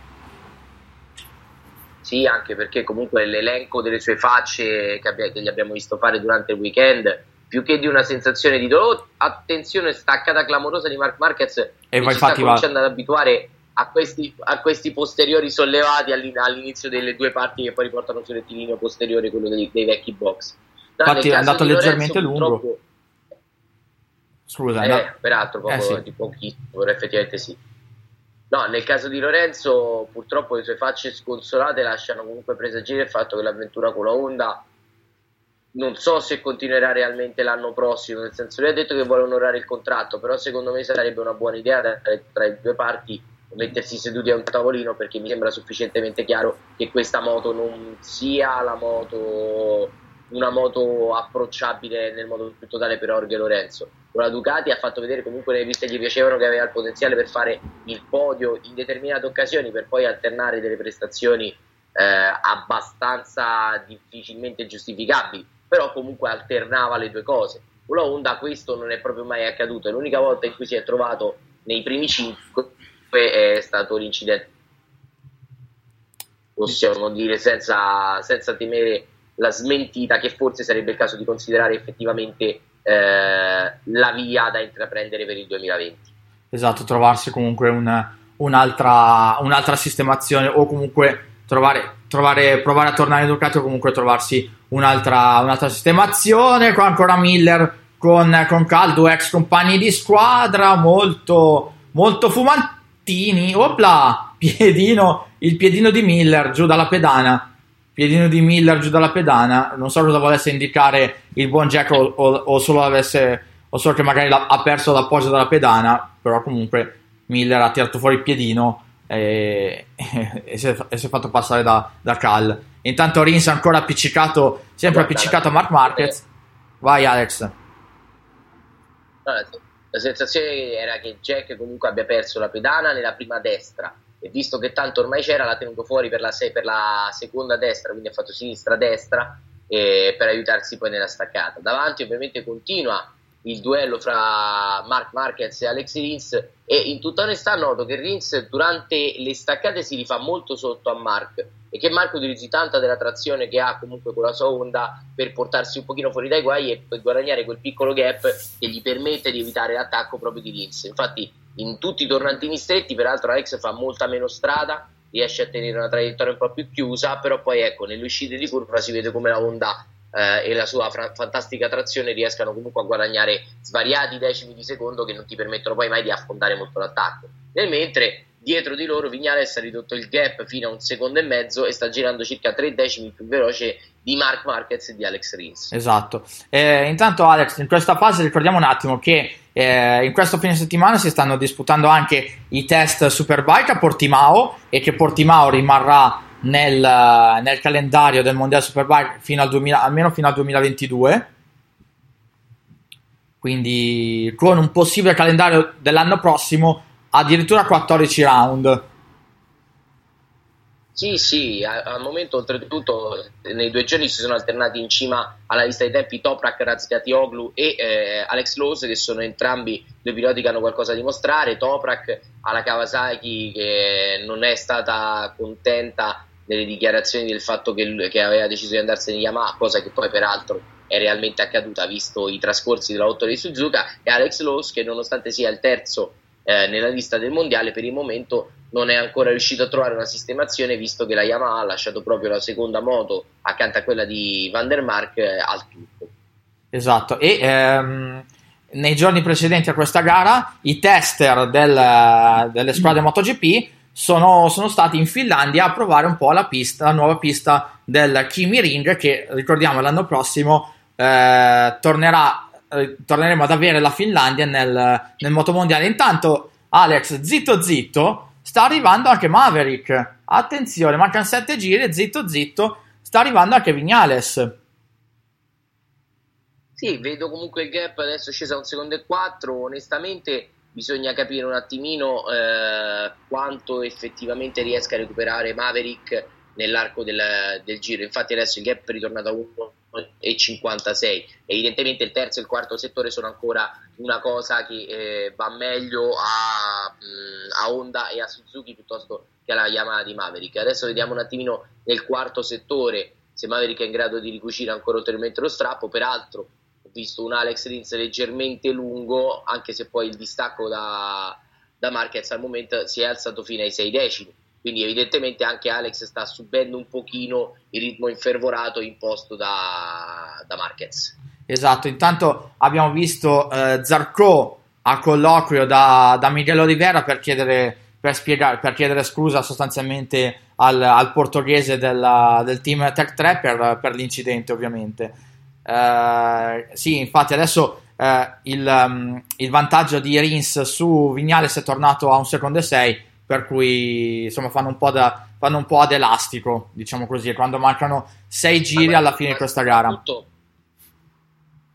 Sì anche perché comunque l'elenco delle sue facce che, abbia, che gli abbiamo visto fare durante il weekend più che di una sensazione di dolore attenzione staccata clamorosa di Mark Marquez e vai, ci sta cominciando va. ad abituare a questi, a questi, posteriori sollevati all'inizio delle due parti che poi riportano sul rettilineo posteriore quello dei, dei vecchi box no, infatti è andato leggermente Lorenzo, lungo Scusa, eh, no. peraltro poco, eh, sì. di pochissimo, effettivamente sì. No, nel caso di Lorenzo, purtroppo le sue facce sconsolate lasciano comunque presagire il fatto che l'avventura con la Honda non so se continuerà realmente l'anno prossimo, nel senso lui ha detto che vuole onorare il contratto, però secondo me sarebbe una buona idea tra le due parti mettersi seduti a un tavolino perché mi sembra sufficientemente chiaro che questa moto non sia la moto una moto approcciabile nel modo più totale per Orge Lorenzo. Con la Ducati ha fatto vedere comunque nelle piste gli piacevano che aveva il potenziale per fare il podio in determinate occasioni per poi alternare delle prestazioni eh, abbastanza difficilmente giustificabili, però comunque alternava le due cose. Con Honda questo non è proprio mai accaduto, l'unica volta in cui si è trovato nei primi cinque è stato l'incidente possiamo dire senza, senza temere la smentita che forse sarebbe il caso di considerare effettivamente eh, la via da intraprendere per il 2020. Esatto, trovarsi comunque una, un'altra, un'altra, sistemazione o comunque trovare, trovare, provare a tornare in Ducati o comunque trovarsi un'altra, un'altra sistemazione. Qua ancora Miller con, con Caldo, ex compagni di squadra, molto, molto fumantini. Opla, piedino, il piedino di Miller giù dalla pedana piedino di Miller giù dalla pedana, non so cosa volesse indicare il buon Jack o, o, o solo avesse, o solo che magari ha perso l'appoggio dalla pedana, però comunque Miller ha tirato fuori il piedino e, e, [LAUGHS] e, si, è, e si, è, fatto passare da, da Cal. Intanto Rins ancora appiccicato, sempre appiccicato a Mark Marquez. Vai Alex. La sensazione era che Jack comunque abbia perso la pedana nella prima destra e visto che tanto ormai c'era l'ha tenuto fuori per la, per la seconda destra, quindi ha fatto sinistra-destra eh, per aiutarsi poi nella staccata. Davanti ovviamente continua il duello fra Mark Marquez e Alex Rins e in tutta onestà noto che Rins durante le staccate si rifà molto sotto a Mark e che Mark utilizzi tanta della trazione che ha comunque con la sua onda per portarsi un pochino fuori dai guai e per guadagnare quel piccolo gap che gli permette di evitare l'attacco proprio di Rins. Infatti in tutti i tornantini stretti, peraltro Alex fa molta meno strada, riesce a tenere una traiettoria un po' più chiusa, però poi ecco, nelle uscite di curva si vede come la Honda eh, e la sua fra- fantastica trazione riescano comunque a guadagnare svariati decimi di secondo che non ti permettono poi mai di affondare molto l'attacco. Nel mentre dietro di loro Vignales ha ridotto il gap fino a un secondo e mezzo e sta girando circa tre decimi più veloce di Mark Marquez e di Alex Rins. Esatto. Eh, intanto Alex, in questa fase ricordiamo un attimo che eh, in questo fine settimana si stanno disputando anche i test Superbike a Portimao e che Portimao rimarrà nel, nel calendario del Mondiale Superbike fino al 2000, almeno fino al 2022 quindi con un possibile calendario dell'anno prossimo addirittura 14 round Sì, sì, al momento oltretutto nei due giorni si sono alternati in cima alla lista dei tempi Toprak, Razgatioglu e eh, Alex Lowe che sono entrambi due piloti che hanno qualcosa da dimostrare, Toprak alla Kawasaki che non è stata contenta nelle dichiarazioni del fatto che, che aveva deciso di andarsene in Yamaha, cosa che poi peraltro è realmente accaduta visto i trascorsi della 8 di Suzuka. E Alex Lowe che nonostante sia il terzo eh, nella lista del mondiale per il momento non è ancora riuscito a trovare una sistemazione visto che la Yamaha ha lasciato proprio la seconda moto accanto a quella di Van der Mark eh, al turco. Esatto, e ehm, nei giorni precedenti a questa gara i tester del, delle squadre MotoGP sono, sono, stati in Finlandia a provare un po' la pista, la nuova pista del Kimi Ring che ricordiamo l'anno prossimo eh, tornerà, eh, torneremo ad avere la Finlandia nel, nel motomondiale. Intanto Alex, zitto zitto, sta arrivando anche Maverick. Attenzione, mancano 7 giri, zitto zitto, sta arrivando anche Vignales. Sì, vedo comunque il gap adesso sceso a un secondo e quattro. Onestamente bisogna capire un attimino eh, quanto effettivamente riesca a recuperare Maverick nell'arco del, del, giro. Infatti adesso il gap è ritornato a 1,56. Evidentemente il terzo e il quarto settore sono ancora una cosa che eh, va meglio a, mh, a, Honda e a Suzuki piuttosto che alla Yamaha di Maverick. Adesso vediamo un attimino nel quarto settore se Maverick è in grado di ricucire ancora ulteriormente lo strappo. Peraltro ho visto un Alex Rins leggermente lungo, anche se poi il distacco da, da Marquez al momento si è alzato fino ai 6 decimi quindi evidentemente anche Alex sta subendo un pochino il ritmo infervorato imposto da, da Marquez. Esatto, intanto abbiamo visto eh, Zarco a colloquio da, da Miguel Oliveira per chiedere, per, spiegare, per chiedere scusa sostanzialmente al, al portoghese della, del team Tech 3 per, per l'incidente ovviamente. Eh, sì, infatti adesso eh, il, um, il, vantaggio di Rins su Vignales è tornato a un secondo e sei per cui insomma fanno un po', da, fanno un po ad elastico, diciamo così, quando mancano sei giri alla fine di questa gara.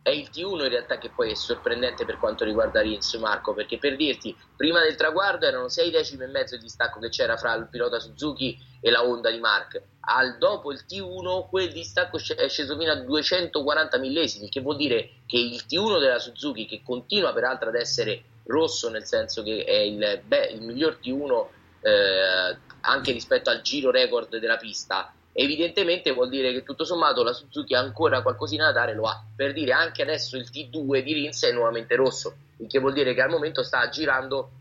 È il T1 in realtà che poi è sorprendente per quanto riguarda Rins Marco, perché per dirti, prima del traguardo erano 6 decimi e mezzo di distacco che c'era fra il pilota Suzuki e la Honda di Mark. Al dopo il T1 quel distacco è sceso fino a 240 millesimi, che vuol dire che il T1 della Suzuki, che continua peraltro ad essere rosso nel senso che è il, beh, il miglior T1 eh, anche rispetto al giro record della pista. Evidentemente vuol dire che tutto sommato la Suzuki ancora qualcosina da dare lo ha. Per dire anche adesso il T2 di Rins è nuovamente rosso il che vuol dire che al momento sta girando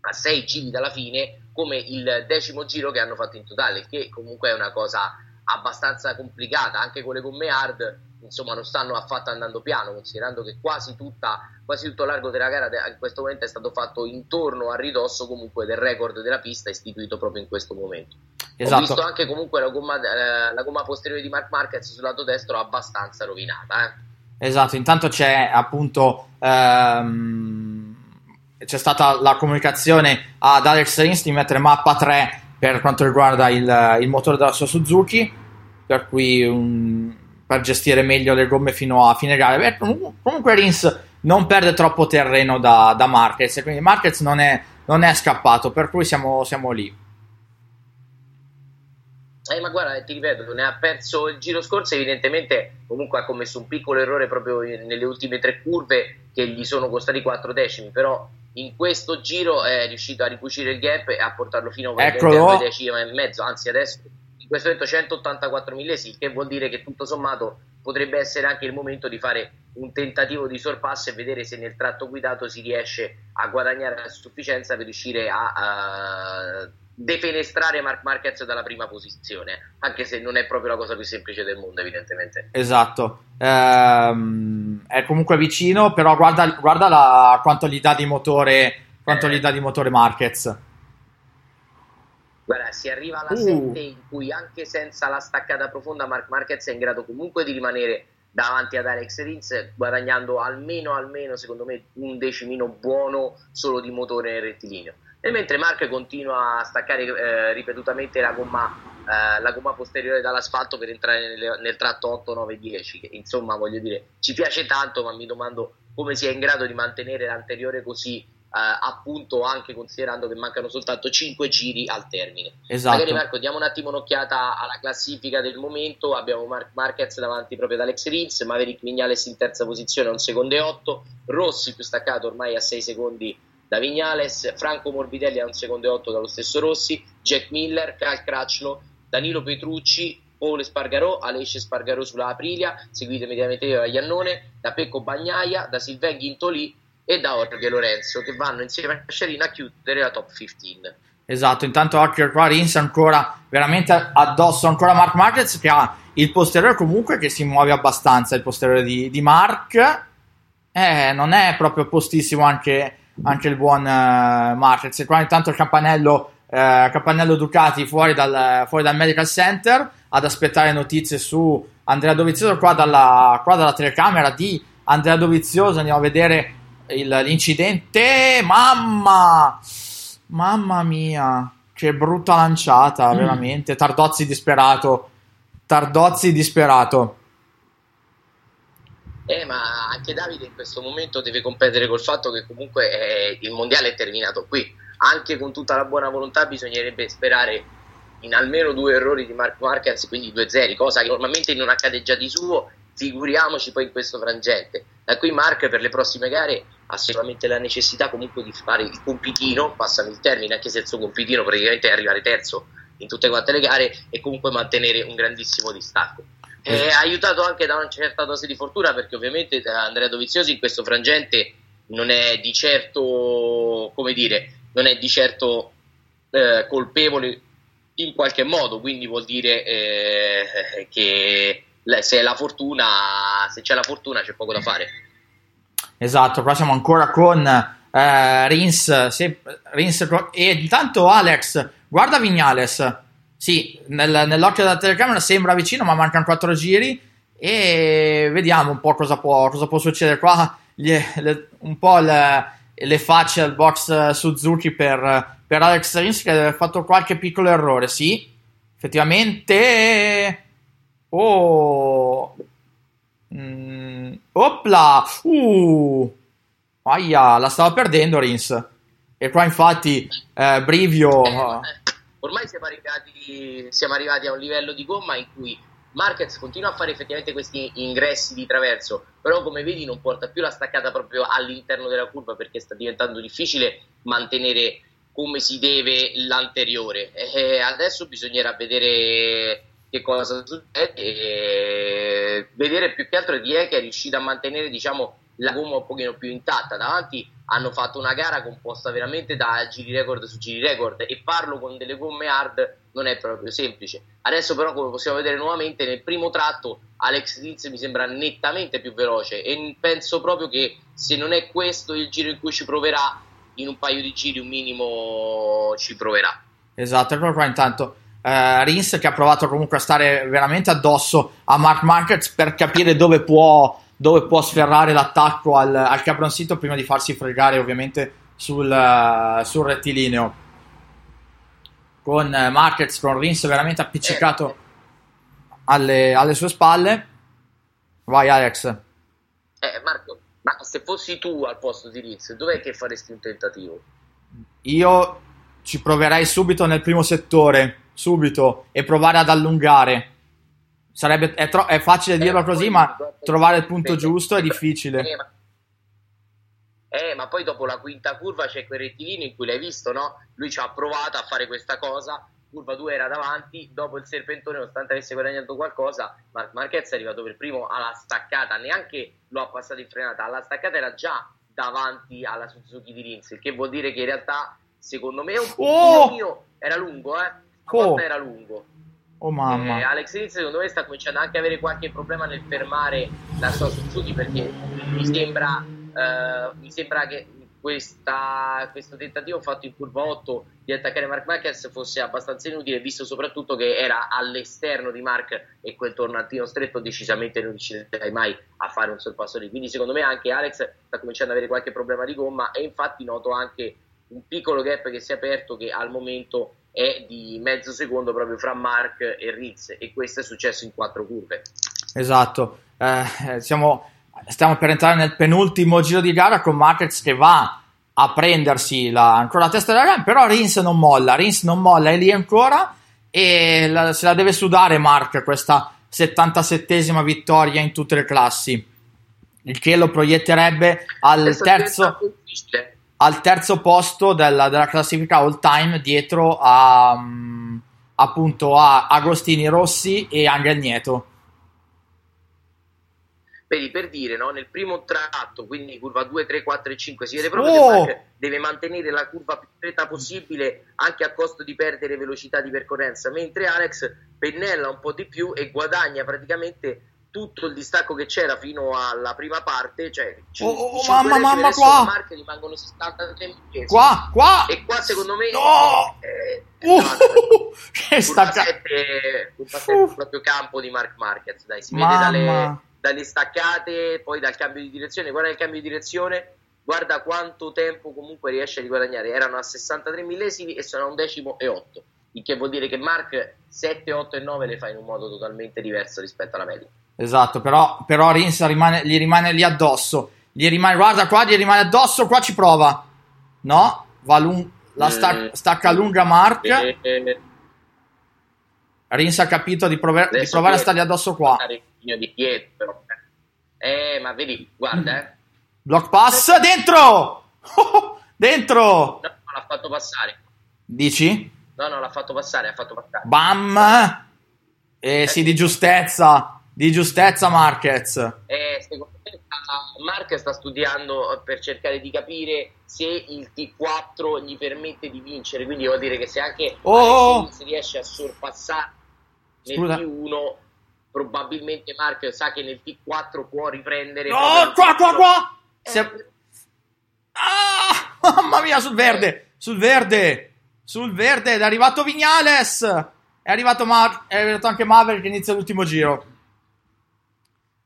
a 6 giri dalla fine come il decimo giro che hanno fatto in totale che comunque è una cosa abbastanza complicata anche con le gomme hard insomma non stanno affatto andando piano considerando che quasi, tutta, quasi tutto l'arco della gara in questo momento è stato fatto intorno a ridosso comunque del record della pista istituito proprio in questo momento esatto. ho visto anche comunque la gomma, eh, la gomma posteriore di Mark Marquez sul lato destro abbastanza rovinata eh. esatto intanto c'è appunto ehm, c'è stata la comunicazione ad Alex Rins di mettere mappa 3 per quanto riguarda il, il motore della sua Suzuki per cui un, per gestire meglio le gomme fino a fine gara. Beh, comunque Rins non perde troppo terreno da, da Marquez, quindi Marquez non è, non è scappato, per cui siamo, siamo lì. Eh, ma guarda, ti ripeto, ne ha perso il giro scorso, evidentemente comunque ha commesso un piccolo errore proprio nelle ultime tre curve che gli sono costati 4 decimi, però in questo giro è riuscito a ricucire il gap e a portarlo fino a 2 decimi e mezzo, anzi adesso questo momento 184 millesimi, che vuol dire che tutto sommato potrebbe essere anche il momento di fare un tentativo di sorpasso e vedere se nel tratto guidato si riesce a guadagnare a sufficienza per riuscire a, a defenestrare Mark Marquez dalla prima posizione, anche se non è proprio la cosa più semplice del mondo, evidentemente. Esatto, ehm, è comunque vicino, però guarda, guarda la, quanto gli dà di motore, quanto gli dà di motore Marquez. Guarda, si arriva alla uh. 7 in cui anche senza la staccata profonda Mark Marquez è in grado comunque di rimanere davanti ad Alex Rins guadagnando almeno, almeno secondo me un decimino buono solo di motore nel rettilineo e mentre Mark continua a staccare eh, ripetutamente la gomma, eh, la gomma, posteriore dall'asfalto per entrare nel, nel tratto 8, 9, 10 che insomma voglio dire ci piace tanto ma mi domando come sia in grado di mantenere l'anteriore così appunto anche considerando che mancano soltanto 5 giri al termine. Esatto. Magari Marco diamo un attimo un'occhiata alla classifica del momento, abbiamo Mark Marquez davanti proprio ad Alex Rins, Maverick Vignales in terza posizione a un secondo e 8, Rossi più staccato ormai a 6 secondi da Vignales, Franco Morbidelli a un secondo e 8 dallo stesso Rossi, Jack Miller, Cal Cracciolo, Danilo Petrucci, Paul Spargarò, Alesce Spargarò sulla Aprilia, seguito immediatamente da Iannone, da Pecco Bagnaia, da Sylvain Ghintoli e da Jorge Lorenzo che vanno insieme a Sciarina a chiudere la top 15. Esatto, intanto occhio qua Rins ancora veramente addosso ancora Mark Marquez che ha il posteriore comunque che si muove abbastanza, il posteriore di, di Mark. Eh, non è proprio postissimo anche, anche il buon uh, Marquez. E qua intanto il campanello, uh, campanello Ducati fuori dal, fuori dal Medical Center ad aspettare notizie su Andrea Dovizioso qua dalla, qua dalla telecamera di Andrea Dovizioso. Andiamo a vedere il, l'incidente. Mamma! Mamma mia, che brutta lanciata, mm. veramente. Tardozzi disperato. Tardozzi disperato. Eh, ma anche Davide in questo momento deve competere col fatto che comunque eh, il mondiale è terminato qui. Anche con tutta la buona volontà bisognerebbe sperare in almeno due errori di Mark Marquez, quindi due zeri, cosa che normalmente non accade già di suo, figuriamoci poi in questo frangente. Da qui Mark per le prossime gare ha sicuramente la necessità comunque di fare il compitino, passami il termine, anche se il suo compitino praticamente è arrivare terzo in tutte quante le gare e comunque mantenere un grandissimo distacco. È aiutato anche da una certa dose di fortuna perché ovviamente Andrea Doviziosi in questo frangente non è di certo, come dire, non è di certo eh, colpevole in qualche modo, quindi vuol dire eh, che se, la fortuna, se c'è la fortuna c'è poco da fare. Esatto, qua siamo ancora con eh, Rins, se, Rins e intanto Alex, guarda Vignales, sì, nel, nell'occhio della telecamera sembra vicino ma mancano 4 giri e vediamo un po' cosa può, cosa può succedere qua, gli, le, un po' le, le, facce al box Suzuki per, per Alex Rins che ha fatto qualche piccolo errore, sì, effettivamente... Oh, mm, opla, uh, aia, la stava perdendo Rins. E qua infatti eh, Brivio... Eh, ormai siamo arrivati, siamo arrivati a un livello di gomma in cui Marquez continua a fare effettivamente questi ingressi di traverso, però come vedi non porta più la staccata proprio all'interno della curva perché sta diventando difficile mantenere come si deve l'anteriore. E adesso bisognerà vedere che cosa succede e vedere più che altro di è che è riuscita a mantenere diciamo la gomma un pochino più intatta. Davanti hanno fatto una gara composta veramente da giri record su giri record e farlo con delle gomme hard non è proprio semplice. Adesso però come possiamo vedere nuovamente nel primo tratto Alex Diz mi sembra nettamente più veloce e penso proprio che se non è questo il giro in cui ci proverà in un paio di giri un minimo ci proverà. Esatto qua intanto Uh, Rins che ha provato comunque a stare veramente addosso a Mark Marquez per capire dove può, dove può sferrare l'attacco al, al caproncito prima di farsi fregare ovviamente sul, uh, sul rettilineo. Con uh, Marquez con Rins veramente appiccicato alle, alle, sue spalle. Vai Alex. Eh, Marco ma se fossi tu al posto di Rins dov'è che faresti un tentativo? io ci proverei subito nel primo settore subito e provare ad allungare. Sarebbe, è, tro- è facile dirlo eh, così, ma trovare il punto giusto è difficile. Eh ma, eh, ma poi dopo la quinta curva c'è quel rettilineo in cui l'hai visto, no? Lui ci ha provato a fare questa cosa. Curva 2 era davanti, dopo il serpentone, nonostante avesse guadagnato qualcosa, Mark Marquez è arrivato per primo alla staccata, neanche lo ha passato in frenata, alla staccata era già davanti alla Suzuki di Rins, il che vuol dire che in realtà, secondo me, un po' oh! mio era lungo, eh oh. era lungo. Oh mamma. Eh, Alex Rins secondo me sta cominciando anche ad avere qualche problema nel fermare la sua Suzuki perché mi sembra, eh, mi sembra che questa, questo tentativo fatto in curva 8 di attaccare Mark Marquez fosse abbastanza inutile visto soprattutto che era all'esterno di Mark e quel tornantino stretto decisamente non riuscirei mai a fare un sorpasso lì quindi secondo me anche Alex sta cominciando ad avere qualche problema di gomma e infatti noto anche un piccolo gap che si è aperto che al momento è di mezzo secondo proprio fra Mark e Ritz e questo è successo in quattro curve. Esatto, eh, siamo, stiamo per entrare nel penultimo giro di gara con Marquez che va a prendersi la, ancora la testa della gara, però Rins non molla, Rins non molla, è lì ancora e la- se la deve sudare Mark questa 77esima vittoria in tutte le classi, il che lo proietterebbe al terzo, difficile. Al terzo posto della, della classifica all time dietro a mm, appunto a Agostini Rossi e Angel Nieto. Vedi, per dire, no? nel primo tratto, quindi curva 2, 3, 4 e 5, si vede proprio Oh! che deve mantenere la curva più stretta possibile anche a costo di perdere velocità di percorrenza, mentre Alex pennella un po' di più e guadagna praticamente tutto il distacco che c'era fino alla prima parte, cioè Oh, oh, cinque mamma, mamma, qua! Mark rimangono 63 millesimi. Qua, qua! E qua secondo me No! eh, Uh, esatto, che curva stacca- 7 curva 7 è proprio campo di Mark Marquez, dai, si vede dalle, Mamma. dalle staccate, poi dal cambio di direzione. Guarda il cambio di direzione, guarda quanto tempo comunque riesce a riguadagnare. Erano a 63 millesimi e sono a un decimo e 8. Il che vuol dire che Mark 7, 8 e 9 le fa in un modo totalmente diverso rispetto alla media. Esatto, però, però Rins rimane, gli rimane lì addosso. Gli rimane, guarda qua, gli rimane addosso, qua ci prova. No, va lung- la sta- Mm. stacca lunga Mark. E- e- Rins ha capito di, prover- di provare a stargli addosso qua. dietro. Eh, ma vedi, guarda, eh. Block pass, dentro! [LAUGHS] dentro! No, l'ha fatto passare. Dici? No, no, l'ha fatto passare, ha fatto passare. Bam! Eh sì, di giustezza. Di giustezza Marquez. Eh, secondo me sta- Mark sta studiando per cercare di capire se il T4 gli permette di vincere. Quindi vuol dire che se anche Oh! Rins riesce a sorpassare nel Scusa. T1, probabilmente Mark sa che nel T4 può riprendere. No, qua, qua, T1. qua! Eh, Si Ah, [LAUGHS] mamma mia, sul verde, sul verde, sul verde, è arrivato Vignales, è arrivato, Ma- è arrivato anche Maverick che inizia l'ultimo giro.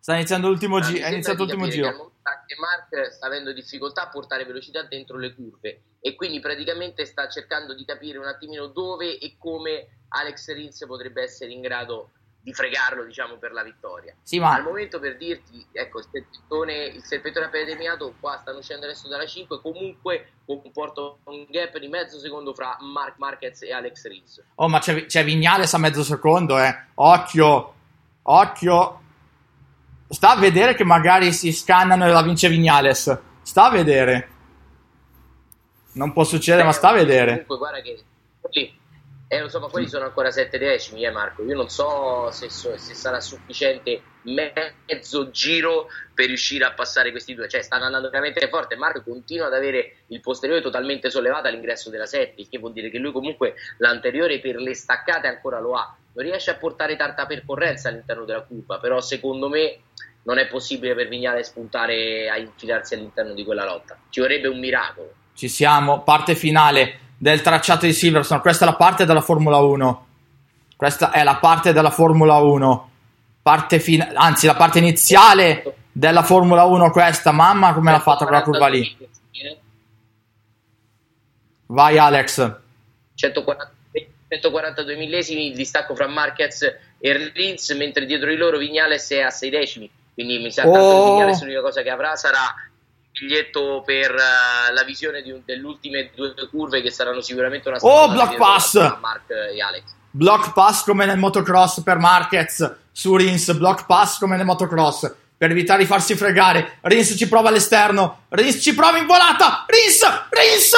Sta iniziando l'ultimo giro, è iniziato l'ultimo che giro. Anche Mark sta avendo difficoltà a portare velocità dentro le curve e quindi praticamente sta cercando di capire un attimino dove e come Alex Rins potrebbe essere in grado di fregarlo, diciamo, per la vittoria. Sì, ma- Al momento per dirti, ecco, il serpentone, il serpentone appena qua stanno uscendo adesso dalla 5, comunque comporta un gap di mezzo secondo fra Mark Marquez e Alex Rins. Oh, ma c'è, c'è Vignales a mezzo secondo, eh. Occhio, occhio. Sta a vedere che magari si scannano e la vince Vignales. Sta a vedere. Non può succedere, ma sta a vedere. Comunque, guarda che quelli, eh, lo so, ma quelli sono ancora 7 decimi, eh, Marco. Io non so se, so- se sarà sufficiente mezzo giro per riuscire a passare questi due. Cioè, stanno andando veramente forte. Marco continua ad avere il posteriore totalmente sollevato all'ingresso della 7, il che vuol dire che lui comunque l'anteriore per le staccate ancora lo ha. Non riesce a portare tanta percorrenza all'interno della curva, però secondo me non è possibile per Vignale spuntare a infilarsi all'interno di quella lotta. Ci vorrebbe un miracolo. Ci siamo, parte finale del tracciato di Silverstone. Questa è la parte della Formula 1. Questa è la parte della Formula 1. Parte fina- anzi, la parte iniziale della Formula 1 questa. Mamma come l'ha fatta quella curva lì. Vai Alex. 140 142 millesimi il distacco fra Marquez e Rins, mentre dietro di loro Vignales è a 6 decimi. Quindi mi sa tanto Oh. che Vignales l'unica cosa che avrà sarà il biglietto per eh, la visione un- delle ultime due curve che saranno sicuramente una Oh, block pass! Mark e Alex. Block pass come nel motocross per Marquez su Rins. Block pass come nel motocross. Per evitare di farsi fregare. Rins ci prova all'esterno. Rins ci prova in volata. Rins! Rins!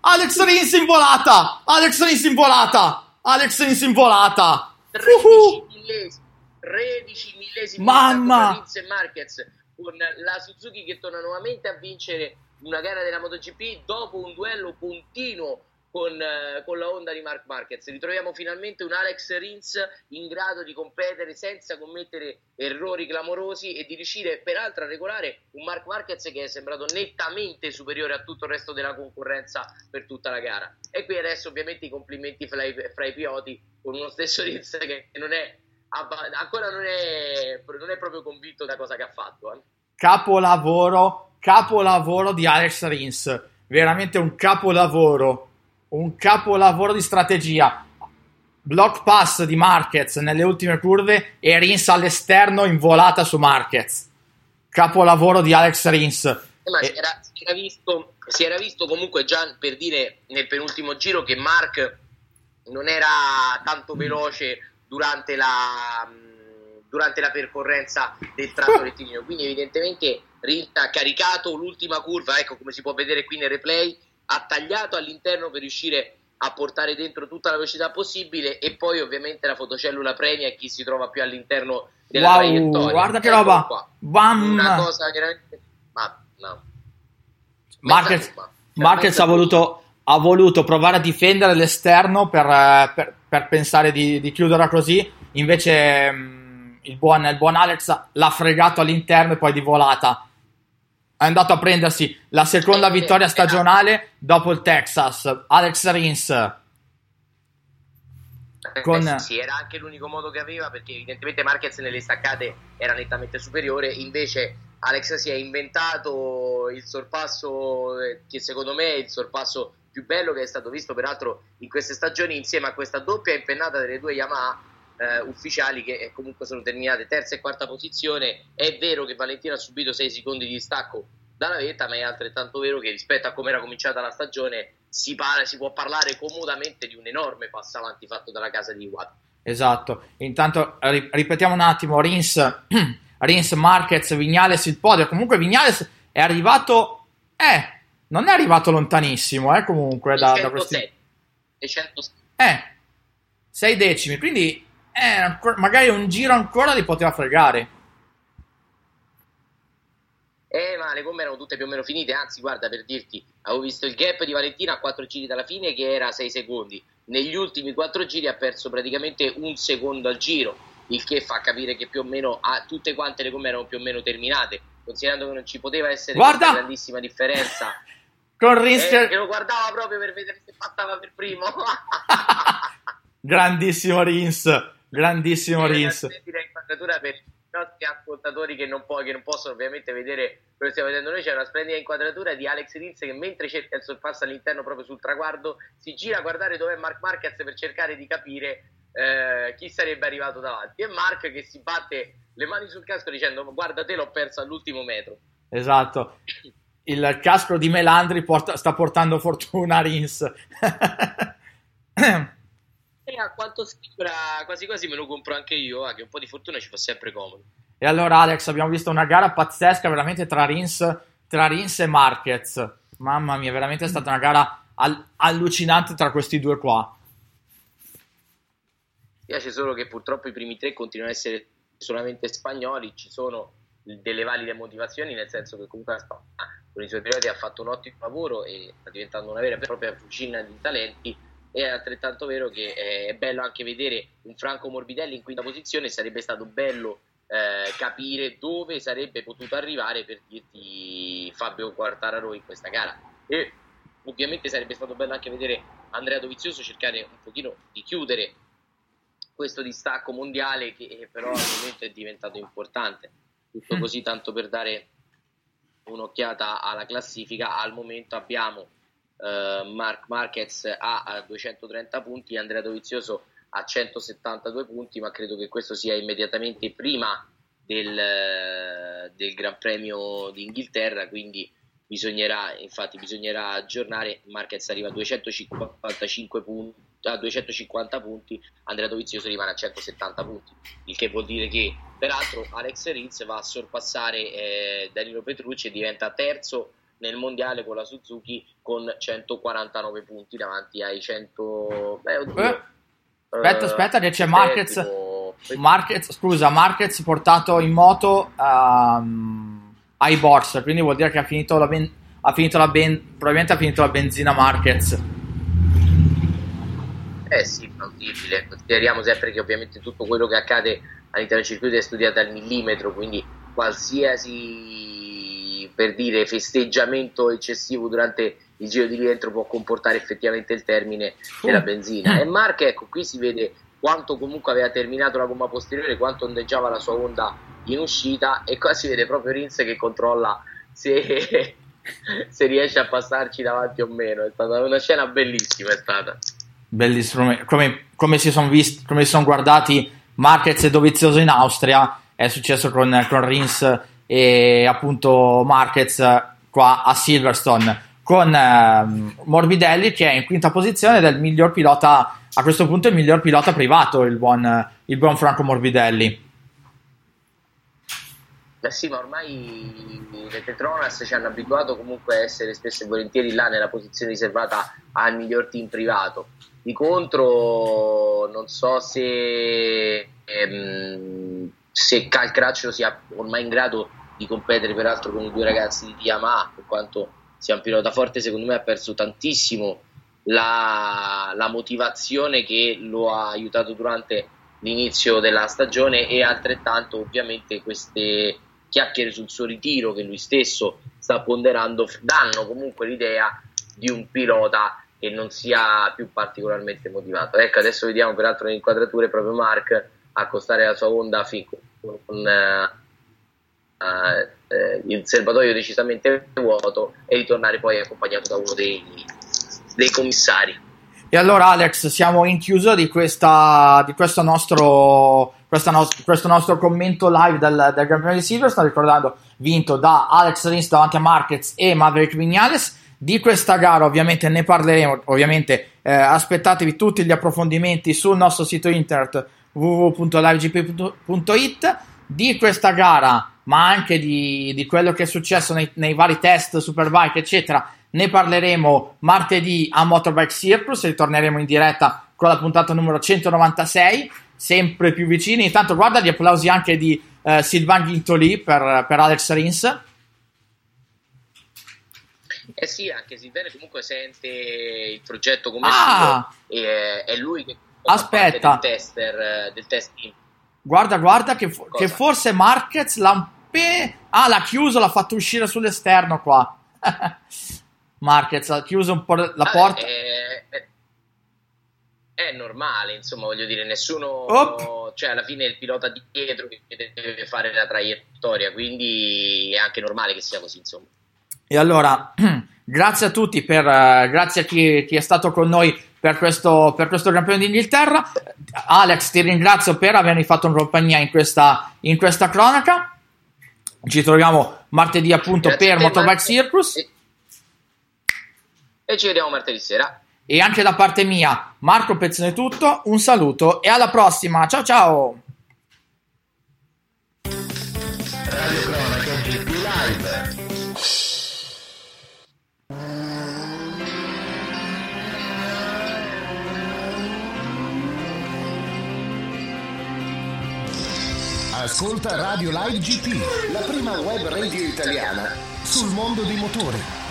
Alex Rins in volata. Alex Rins in volata. Alex Rins in volata. 13 millesimi, 13 millesimi Mamma! Rins e Marquez con la Suzuki che torna nuovamente a vincere una gara della MotoGP dopo un duello continuo con, eh, con la Honda di Mark Marquez. Ritroviamo finalmente un Alex Rins in grado di competere senza commettere errori clamorosi e di riuscire peraltro a regolare un Mark Marquez che è sembrato nettamente superiore a tutto il resto della concorrenza per tutta la gara. E qui adesso ovviamente i complimenti fra i, fra i piloti con uno stesso Rins che non è ancora non è, non è proprio convinto da cosa che ha fatto. eh. Capolavoro. Capolavoro di Alex Rins. Veramente un capolavoro. Un capolavoro di strategia. Block pass di Marquez nelle ultime curve e Rins all'esterno in volata su Marquez. Capolavoro di Alex Rins. Eh, ma si, era, si era visto, si era visto comunque già per dire nel penultimo giro che Mark non era tanto veloce durante la, durante la percorrenza del tratto [LAUGHS] rettilineo. Quindi, evidentemente, Rins ha caricato l'ultima curva. Ecco come si può vedere qui nel replay. Ha tagliato all'interno per riuscire a portare dentro tutta la velocità possibile. E poi, ovviamente, la fotocellula premia chi si trova più all'interno della Wow, traiettoria. guarda che Eccolo roba. qua. Bam. Una cosa veramente. Ma no. Marquez, curva. Marquez ha voluto, ha voluto provare a difendere l'esterno per, eh, per- per pensare di, di chiuderla così, invece mh, il, buon, il buon Alex l'ha fregato all'interno e poi di volata. È andato a prendersi la seconda Eh, vittoria eh, stagionale dopo il Texas. Alex Rins. Con- Eh, sì, era anche l'unico modo che aveva perché evidentemente Marquez nelle staccate era nettamente superiore, invece Alex si è inventato il sorpasso eh, che secondo me è il sorpasso più bello che è stato visto peraltro in queste stagioni insieme a questa doppia impennata delle due Yamaha eh, ufficiali che eh, comunque sono terminate terza e quarta posizione. È vero che Valentino ha subito 6 secondi di distacco dalla vetta, ma è altrettanto vero che rispetto a come era cominciata la stagione si, parla- si può parlare comodamente di un enorme passo avanti fatto dalla casa di Iwata. Esatto. Intanto ri- ripetiamo un attimo: Rins, [CLEARS THROAT] Rins, Marquez, Vignales il podio. Comunque, Vignales è arrivato. Eh, non è arrivato lontanissimo. Eh, comunque, da, da questi. 107 e 107. Eh, sei decimi. Quindi, eh, ancora- magari un giro ancora li poteva fregare. Eh, ma le gomme erano tutte più o meno finite, anzi, guarda per dirti, avevo visto il gap di Valentina a 4 giri dalla fine che era 6 secondi. Negli ultimi 4 giri ha perso praticamente un secondo al giro, il che fa capire che più o meno ah, tutte quante le gomme erano più o meno terminate, considerando che non ci poteva essere Guarda! questa grandissima differenza. [LAUGHS] Con Eh, che- che lo guardava proprio per vedere se passava per primo. [LAUGHS] grandissimo Rins, grandissimo Rins. per i nostri ascoltatori che non, può- che non possono ovviamente vedere quello che stiamo vedendo noi. C'è una splendida inquadratura di Alex Rins che mentre cerca il sorpasso all'interno proprio sul traguardo si gira a guardare dove è Mark Marquez per cercare di capire eh, chi sarebbe arrivato davanti. E Mark che si batte le mani sul casco dicendo guarda te l'ho perso all'ultimo metro. Esatto. Il casco di Melandri porta- sta portando fortuna a Rins. [CLEARS THROAT] A quanto sembra quasi quasi me lo compro anche io, ah, che un po' di fortuna ci fa sempre comodo. E allora, Alex, abbiamo visto una gara pazzesca veramente tra Rins, tra Rins e Marquez. Mamma mia, veramente è stata una gara al- allucinante tra questi due qua. piace solo che purtroppo i primi tre continuano ad essere solamente spagnoli, ci sono delle valide motivazioni, nel senso che comunque la Spagna con i suoi piloti ha fatto un ottimo lavoro e sta diventando una vera e propria fucina di talenti. E è altrettanto vero che eh, è bello anche vedere un Franco Morbidelli in quinta posizione, sarebbe stato bello eh, capire dove sarebbe potuto arrivare per dirti Fabio Quartararo in questa gara. E ovviamente sarebbe stato bello anche vedere Andrea Dovizioso cercare un pochino di chiudere questo distacco mondiale che eh, però al momento è diventato importante. Tutto così tanto per dare un'occhiata alla classifica, al momento abbiamo eh, Mark Marquez a, a 230 punti, Andrea Dovizioso a 172 punti, ma credo che questo sia immediatamente prima del, eh, del Gran Premio d'Inghilterra, quindi bisognerà, infatti bisognerà aggiornare, Marquez arriva a 255 punti, a 250 punti, Andrea Dovizioso rimane a 170 punti, il che vuol dire che peraltro Alex Rins va a sorpassare eh, Danilo Petrucci e diventa terzo nel mondiale con la Suzuki con 149 punti davanti ai 100 beh, oddio, Eh, Aspetta, eh, aspetta, che c'è. Marquez. Marquez, scusa, Marquez portato in moto ehm, ai box, quindi vuol dire che ha finito la, ben- ha finito la ben- probabilmente ha finito la benzina Marquez. Eh sì, plausibile. Consideriamo sempre che ovviamente tutto quello che accade all'interno del circuito è studiato al millimetro, quindi qualsiasi per dire festeggiamento eccessivo durante il giro di rientro può comportare effettivamente il termine della benzina. E Mark, ecco, qui si vede quanto comunque aveva terminato la gomma posteriore, quanto ondeggiava la sua onda in uscita e qua si vede proprio Rins che controlla se, [LAUGHS] se riesce a passarci davanti o meno. È stata una scena bellissima, è stata. Bellissimo, come, come si sono visti, come si sono guardati Marquez e Dovizioso in Austria, è successo con, con Rins e appunto Marquez qua a Silverstone con ehm, Morbidelli che è in quinta posizione ed è il miglior pilota a questo punto il miglior pilota privato il buon, il buon Franco Morbidelli Beh sì, ma ormai le Petronas ci hanno abituato comunque a essere spesso e volentieri là nella posizione riservata al miglior team privato. Di contro, non so se, ehm, se Calcraccio sia ormai in grado di competere peraltro con i due ragazzi di Yamaha, per quanto sia un pilota forte, secondo me ha perso tantissimo la, la motivazione che lo ha aiutato durante l'inizio della stagione e altrettanto ovviamente queste chiacchiere sul suo ritiro che lui stesso sta ponderando danno comunque l'idea di un pilota che non sia più particolarmente motivato. Ecco, adesso vediamo peraltro le inquadrature proprio Mark accostare la sua Honda con uh, uh, il serbatoio decisamente vuoto e ritornare poi accompagnato da uno dei, dei commissari. E allora Alex, siamo in chiusura di, questa, di questo, nostro, no- questo nostro commento live del, del Gran Premio di Silverstone, ricordando vinto da Alex Rins davanti a Marquez e Maverick Vignales. Di questa gara ovviamente ne parleremo, ovviamente eh, aspettatevi tutti gli approfondimenti sul nostro sito internet www.livegp.it di questa gara, ma anche di, di quello che è successo nei, nei vari test Superbike, eccetera ne parleremo martedì a Motorbike Circus, ritorneremo in diretta con la puntata numero 196, sempre più vicini. Intanto guarda gli applausi anche di eh, Sylvain Guintoli per, per Alex Rins. Eh sì, anche Silvene comunque sente il progetto come ah, suo e è lui che aspetta. del tester del test team. Guarda, guarda che, che forse Marquez l'ha, ah, l'ha chiuso, l'ha fatto uscire sull'esterno qua. [LAUGHS] Marquez ha chiuso un po' la ah, porta. È, è, è, normale, insomma, voglio dire, nessuno. Oh. Cioè, alla fine è il pilota dietro che deve fare la traiettoria, quindi è anche normale che sia così, insomma. E allora, [CLEARS THROAT] grazie a tutti, per, uh, grazie a chi, chi, è stato con noi per questo, per questo Premio d'Inghilterra. Alex, ti ringrazio per avermi fatto in compagnia in questa, in questa cronaca. Ci troviamo martedì appunto grazie per Motorbike Circus. E e ci vediamo martedì sera. E anche da parte mia, Marco Pezzone tutto, un saluto e alla prossima, ciao ciao! Ascolta Radio Live GP, la prima web radio italiana sul mondo dei motori.